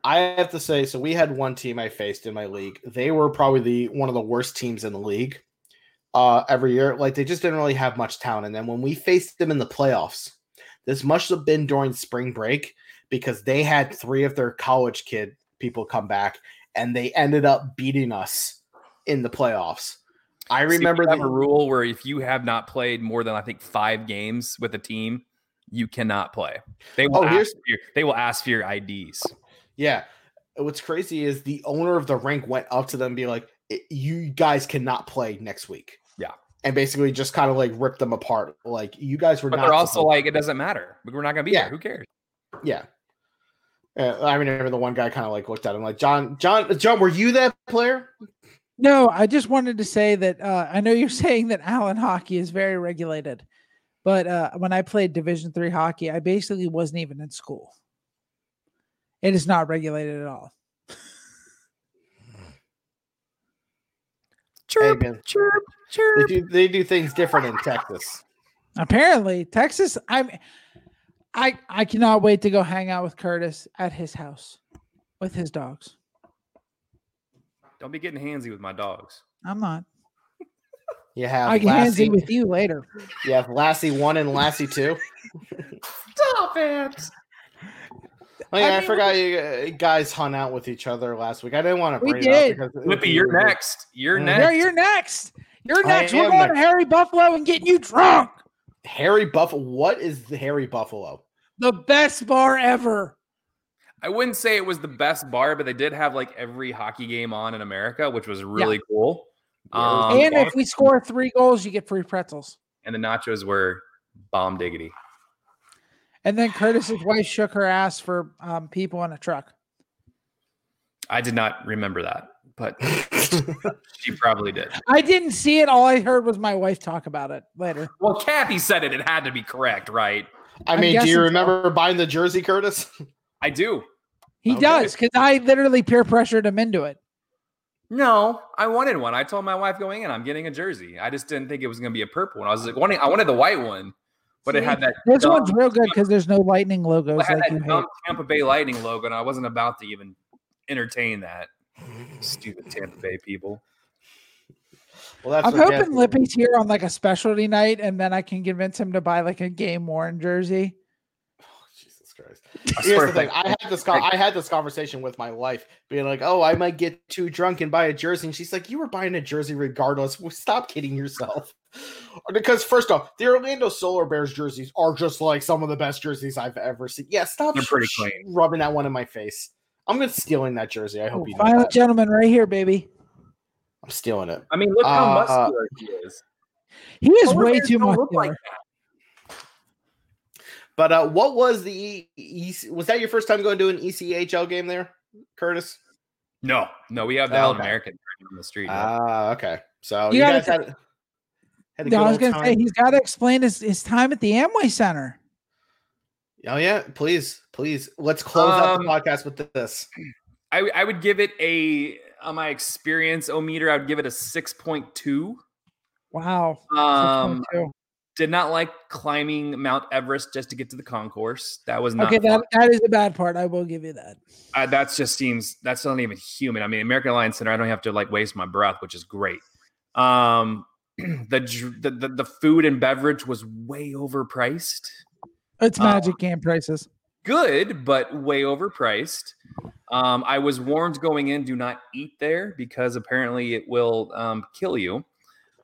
I have to say, so we had one team I faced in my league. They were probably the one of the worst teams in the league uh, every year. Like they just didn't really have much talent. And then when we faced them in the playoffs, this must have been during spring break because they had three of their college kid people come back, and they ended up beating us in the playoffs. I See, remember have the a rule where if you have not played more than I think five games with a team, you cannot play. They will Oh, ask for your, they will ask for your IDs. Yeah. What's crazy is the owner of the rink went up to them and be like, you guys cannot play next week. Yeah. And basically just kind of like ripped them apart. Like you guys were But not they're also supposed- like, it doesn't matter. We're not going to be Yeah. there. Who cares? yeah. Uh, I remember the one guy kind of like looked at him like, John, John, John, were you that player? No, I just wanted to say that uh, I know you're <laughs> saying that Allen hockey is very regulated, but uh, when I played Division three hockey, I basically wasn't even in school. It is not regulated at all. Chirp, again, chirp, They do, they do things different in Texas. Apparently, Texas. I'm. I I cannot wait to go hang out with Curtis at his house with his dogs. Don't be getting handsy with my dogs. I'm not. You have I can hands Lassie, in with you later. you have Lassie one and Lassie two. Stop it. Oh yeah, I, I mean, forgot you uh, guys hung out with each other last week. I didn't want to We bring did. it up Lippy, you're next. You're next. Yeah, you're next. You're I next. We're am going next. to Harry Buffalo and getting you drunk. Harry Buffalo. What is the Harry Buffalo? The best bar ever. I wouldn't say it was the best bar, but they did have like every hockey game on in America, which was really cool. Um, and if we score three goals, you get free pretzels. and the nachos were bomb diggity. And then Curtis's wife shook her ass for um, people in a truck. I did not remember that, but <laughs> she probably did. I didn't see it. All I heard was my wife talk about it later. Well, Kathy said it. It had to be correct, right? I mean, do guessing you so. remember buying the jersey, Curtis? I do. He Okay. does because I literally peer pressured him into it. No, I wanted one. I told my wife going in, I'm getting a jersey. I just didn't think it was going to be a purple one. I was like, wanting, I wanted the white one, but it had that. This dumb- one's real good because there's no lightning logos it had like you that hate. dumb Tampa Bay Lightning logo, and I wasn't about to even entertain that. Stupid Tampa Bay people. Well, that's I'm hoping Jeff- Lippy's here on like a specialty night, and then I can convince him to buy like a game worn jersey. Oh, Jesus Christ. I Here's the thing. I- I had this. Con- I had this conversation with my wife, being like, "Oh, I might get too drunk and buy a jersey," and she's like, "You were buying a jersey regardless. Well, Stop kidding yourself." Because first off, the Orlando Solar Bears jerseys are just like some of the best jerseys I've ever seen. Yeah, stop. They're pretty sh- clean. Rubbing that one in my face. I'm gonna stealing that jersey. I hope you know Violent that. gentleman right here, baby. I'm stealing it. I mean, look how Uh, muscular he is. He is Polar way bears too don't much. like But uh, what was the E- EC- was that your first time going to an E ECHL game there, Curtis? No, no, we have the Oh, Allen okay. American on the street. Ah, okay. So You you, guys had, had a No, good I was gonna say he's got to explain his, his time at the Amway Center. Oh yeah, please, please. Let's close out the Um, podcast with this. I I would give it a on my experience o meter. I would give it a six point two. Wow. Um, 6.2. Did not like climbing Mount Everest just to get to the concourse. That was not Okay, that, that is a bad part. I will give you that. uh, that just seems that's not even human. I mean, American Airlines Center, I don't have to like waste my breath, which is great. Um, <clears throat> the, the the food and beverage was way overpriced. It's Uh, magic game prices. Good, but way overpriced. Um, I was warned going in, do not eat there because apparently it will um, kill you.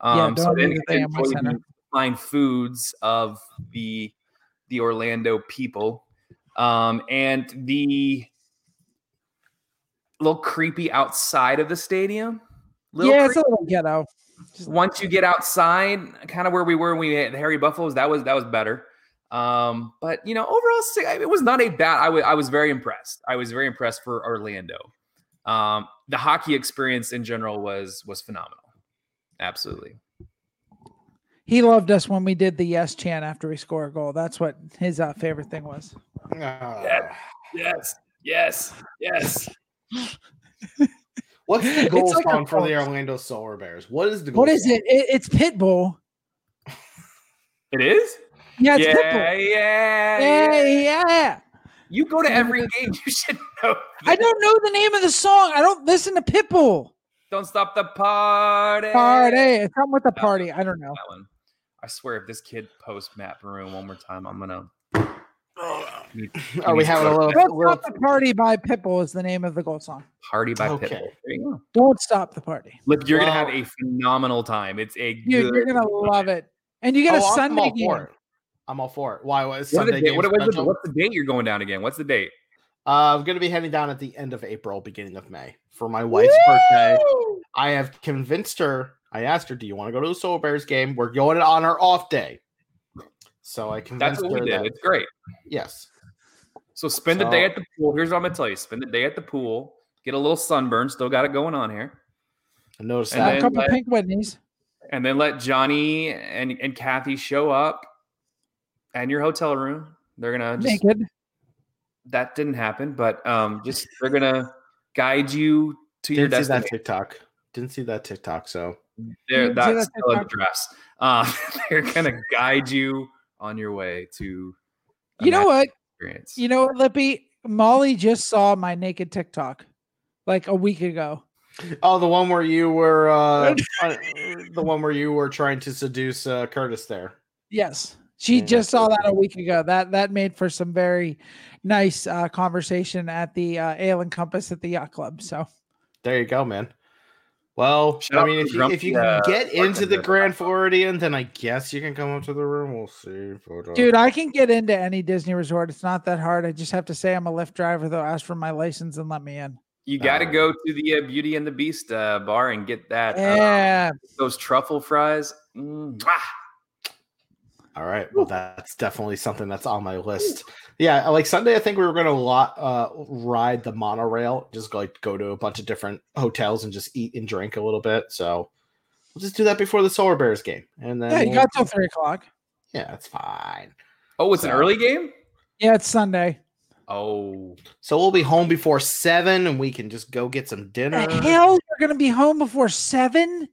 Yeah, Um, so didn't eat at the get to Amway enjoy Center. the fine foods of the the Orlando people, um, and the little creepy outside of the stadium. Little Yeah, it's a little ghetto. Just- Once you get outside, kind of where we were when we had Harry Buffaloes, that was that was better. Um, but you know, overall, it was not a bad. I wa- I was very impressed. I was very impressed for Orlando. Um, the hockey experience in general was was phenomenal. Absolutely. He loved us when we did the yes chant after we score a goal. That's what his uh, favorite thing was. Ah. Yes. Yes. Yes. <laughs> What's the <laughs> goal like a song for the. Orlando Solar Bears? What is the goal What is song? it? it it's Pitbull. It is. Yeah, it's yeah, Pitbull. yeah, Yeah, yeah. yeah. You go to every game. <laughs> You should know. I don't know the name of the song. I don't listen to Pitbull. Don't stop the party. Party. It's something with the party. I don't know. that one. I swear, if this kid posts Pat Maroon one more time, I'm gonna. <laughs> Are we having a little, Don't little Stop the Party by Pitbull is the name of the gold song. Party by Okay. Pitbull. There you go. Don't stop the party. Look, you're gonna have a phenomenal time. It's a Dude, good. you're gonna love it. And you get a Oh, I'm Sunday all game. for it. I'm all for it. Why was What Sunday da- game what- what's, the, what's the date you're going down again? What's the date? Uh, I'm going to be heading down at the end of April, beginning of May for my wife's birthday. I have convinced her. I asked her, "Do you want to go to the Soul Bears game? We're going on our off day." So I can. That's what we did. that It's great. yes. So spend the day at the pool. Here's what I'm gonna tell you: spend the day at the pool. Get a little sunburn. Still got it going on here. I noticed And that. then couple let- pink Whitneys. and then let Johnny and, and Kathy show up at your hotel room. They're gonna just Naked. that didn't happen, but um, just they're gonna guide you to your Didn't see that destination. TikTok. Didn't see that TikTok. So They're, Didn't that's that still a dress. Uh, <laughs> they're gonna guide you on your way to. You know what? Experience. You know what, Lippy? Molly just saw my naked TikTok like a week ago. Oh, the one where you were uh, <laughs> uh, the one where you were trying to seduce uh, Curtis there. Yes. She Yeah. just saw that a week ago. That that made for some very nice uh, conversation at the uh, Ale and Compass at the yacht club. So There you go, man. Well, Shout I mean, if you, if you Grumpy, uh, can get into the. Grand Floridian, then I guess you can come up to the room. We'll see. Uh, dude, I can get into any Disney resort. It's not that hard. I just have to say I'm a Lyft driver. They'll ask for my license and let me in. You got to Um, go to the uh, Beauty and the Beast uh, bar and get that. uh, Yeah. those truffle fries. Mm, mwah. All right. Well, that's definitely something that's on my list. Yeah, like Sunday, I think we were going to lot uh, ride the monorail, just like go to a bunch of different hotels and just eat and drink a little bit. So we'll just do that before the Solar Bears game, and then Yeah, you we'll- got till three o'clock. yeah, that's fine. Oh, it's an early game. Yeah, it's Sunday. Oh, So we'll be home before seven, and we can just go get some dinner. The hell, you're gonna be home before seven?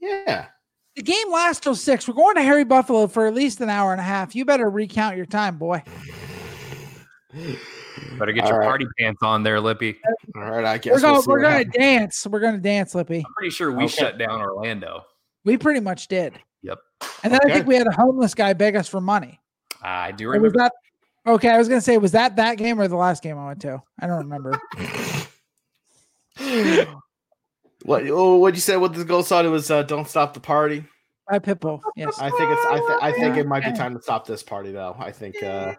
Yeah. The game lasts till six. We're going to Harry Buffalo for at least an hour and a half. You better recount your time, boy. better get All your right. party pants on there, Lippy. All right. I guess We're gonna we'll we're gonna dance. We're gonna dance, Lippy. I'm pretty sure we Okay. shut down Orlando. We pretty much did. Yep. And then I think we had a homeless guy beg us for money. I do Or was remember. that okay? I was gonna say, was that that game or the last game I went to? I don't remember. <laughs> <laughs> what? Oh, what you said What the goal song? It was uh, "Don't Stop the Party." By Pitbull. Yes. I think it's. I, th- I think it might be time to stop this party, though. I think. uh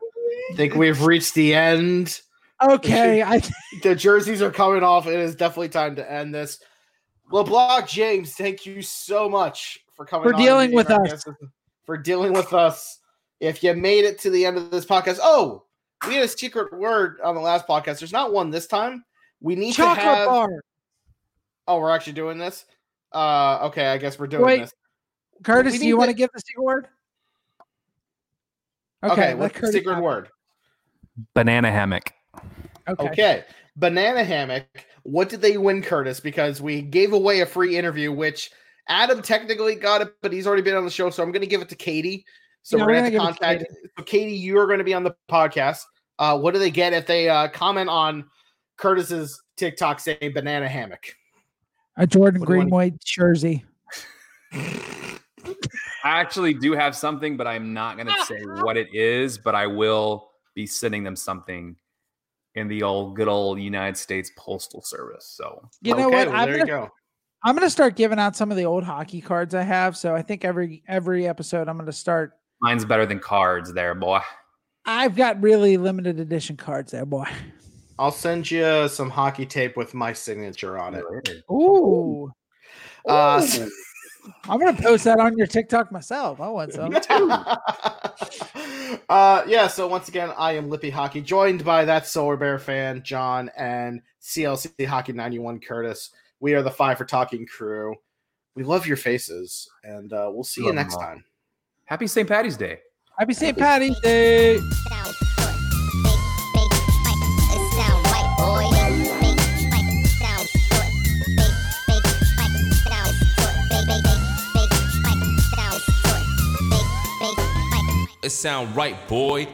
I think we've reached the end. Okay. I <laughs> The jerseys are coming off. It is definitely time to end this. LeBlanc James, thank you so much for coming For on dealing with us. For dealing with us. If you made it to the end of this podcast, oh, we had a secret word on the last podcast. There's not one this time. We need chocolate to have. bar. Oh, we're actually doing this. Uh, okay, I guess we're doing Wait. this. Curtis, do you need want to- to give the secret word? Okay, let what's the secret have word? Banana hammock. Okay. Okay. Banana hammock. What did they win, Curtis? Because we gave away a free interview, which Adam technically got it, but he's already been on the show. So I'm going to give it to Katie So Yeah, we're we're gonna have to gonna give to contact. So Katie, you are going to be on the podcast. Uh, what do they get if they uh, comment on Curtis's TikTok saying banana hammock? A Jordan What do you Greenway jersey. I actually do have something, but I'm not going to say what it is, but I will be sending them something in the old good old United States Postal Service. So You know Okay, what? well, I'm there gonna, you go. I'm gonna start giving out some of the old hockey cards I have. So I think every every episode I'm gonna start. mine's better than cards there, boy. I've got really limited edition cards there, boy. I'll send you some hockey tape with my signature on it. Ooh. Uh, Ooh. I'm gonna post that on your TikTok myself. I want some. <laughs> uh, yeah. So once again, I am Lippy Hockey, joined by that Solar Bear fan John and CLC Hockey 91 Curtis. We are the Five for Talking crew. We love your faces, and uh, we'll see you next them time. Happy St. Patty's Day. Happy St. Patty's Day. It sound right, boy.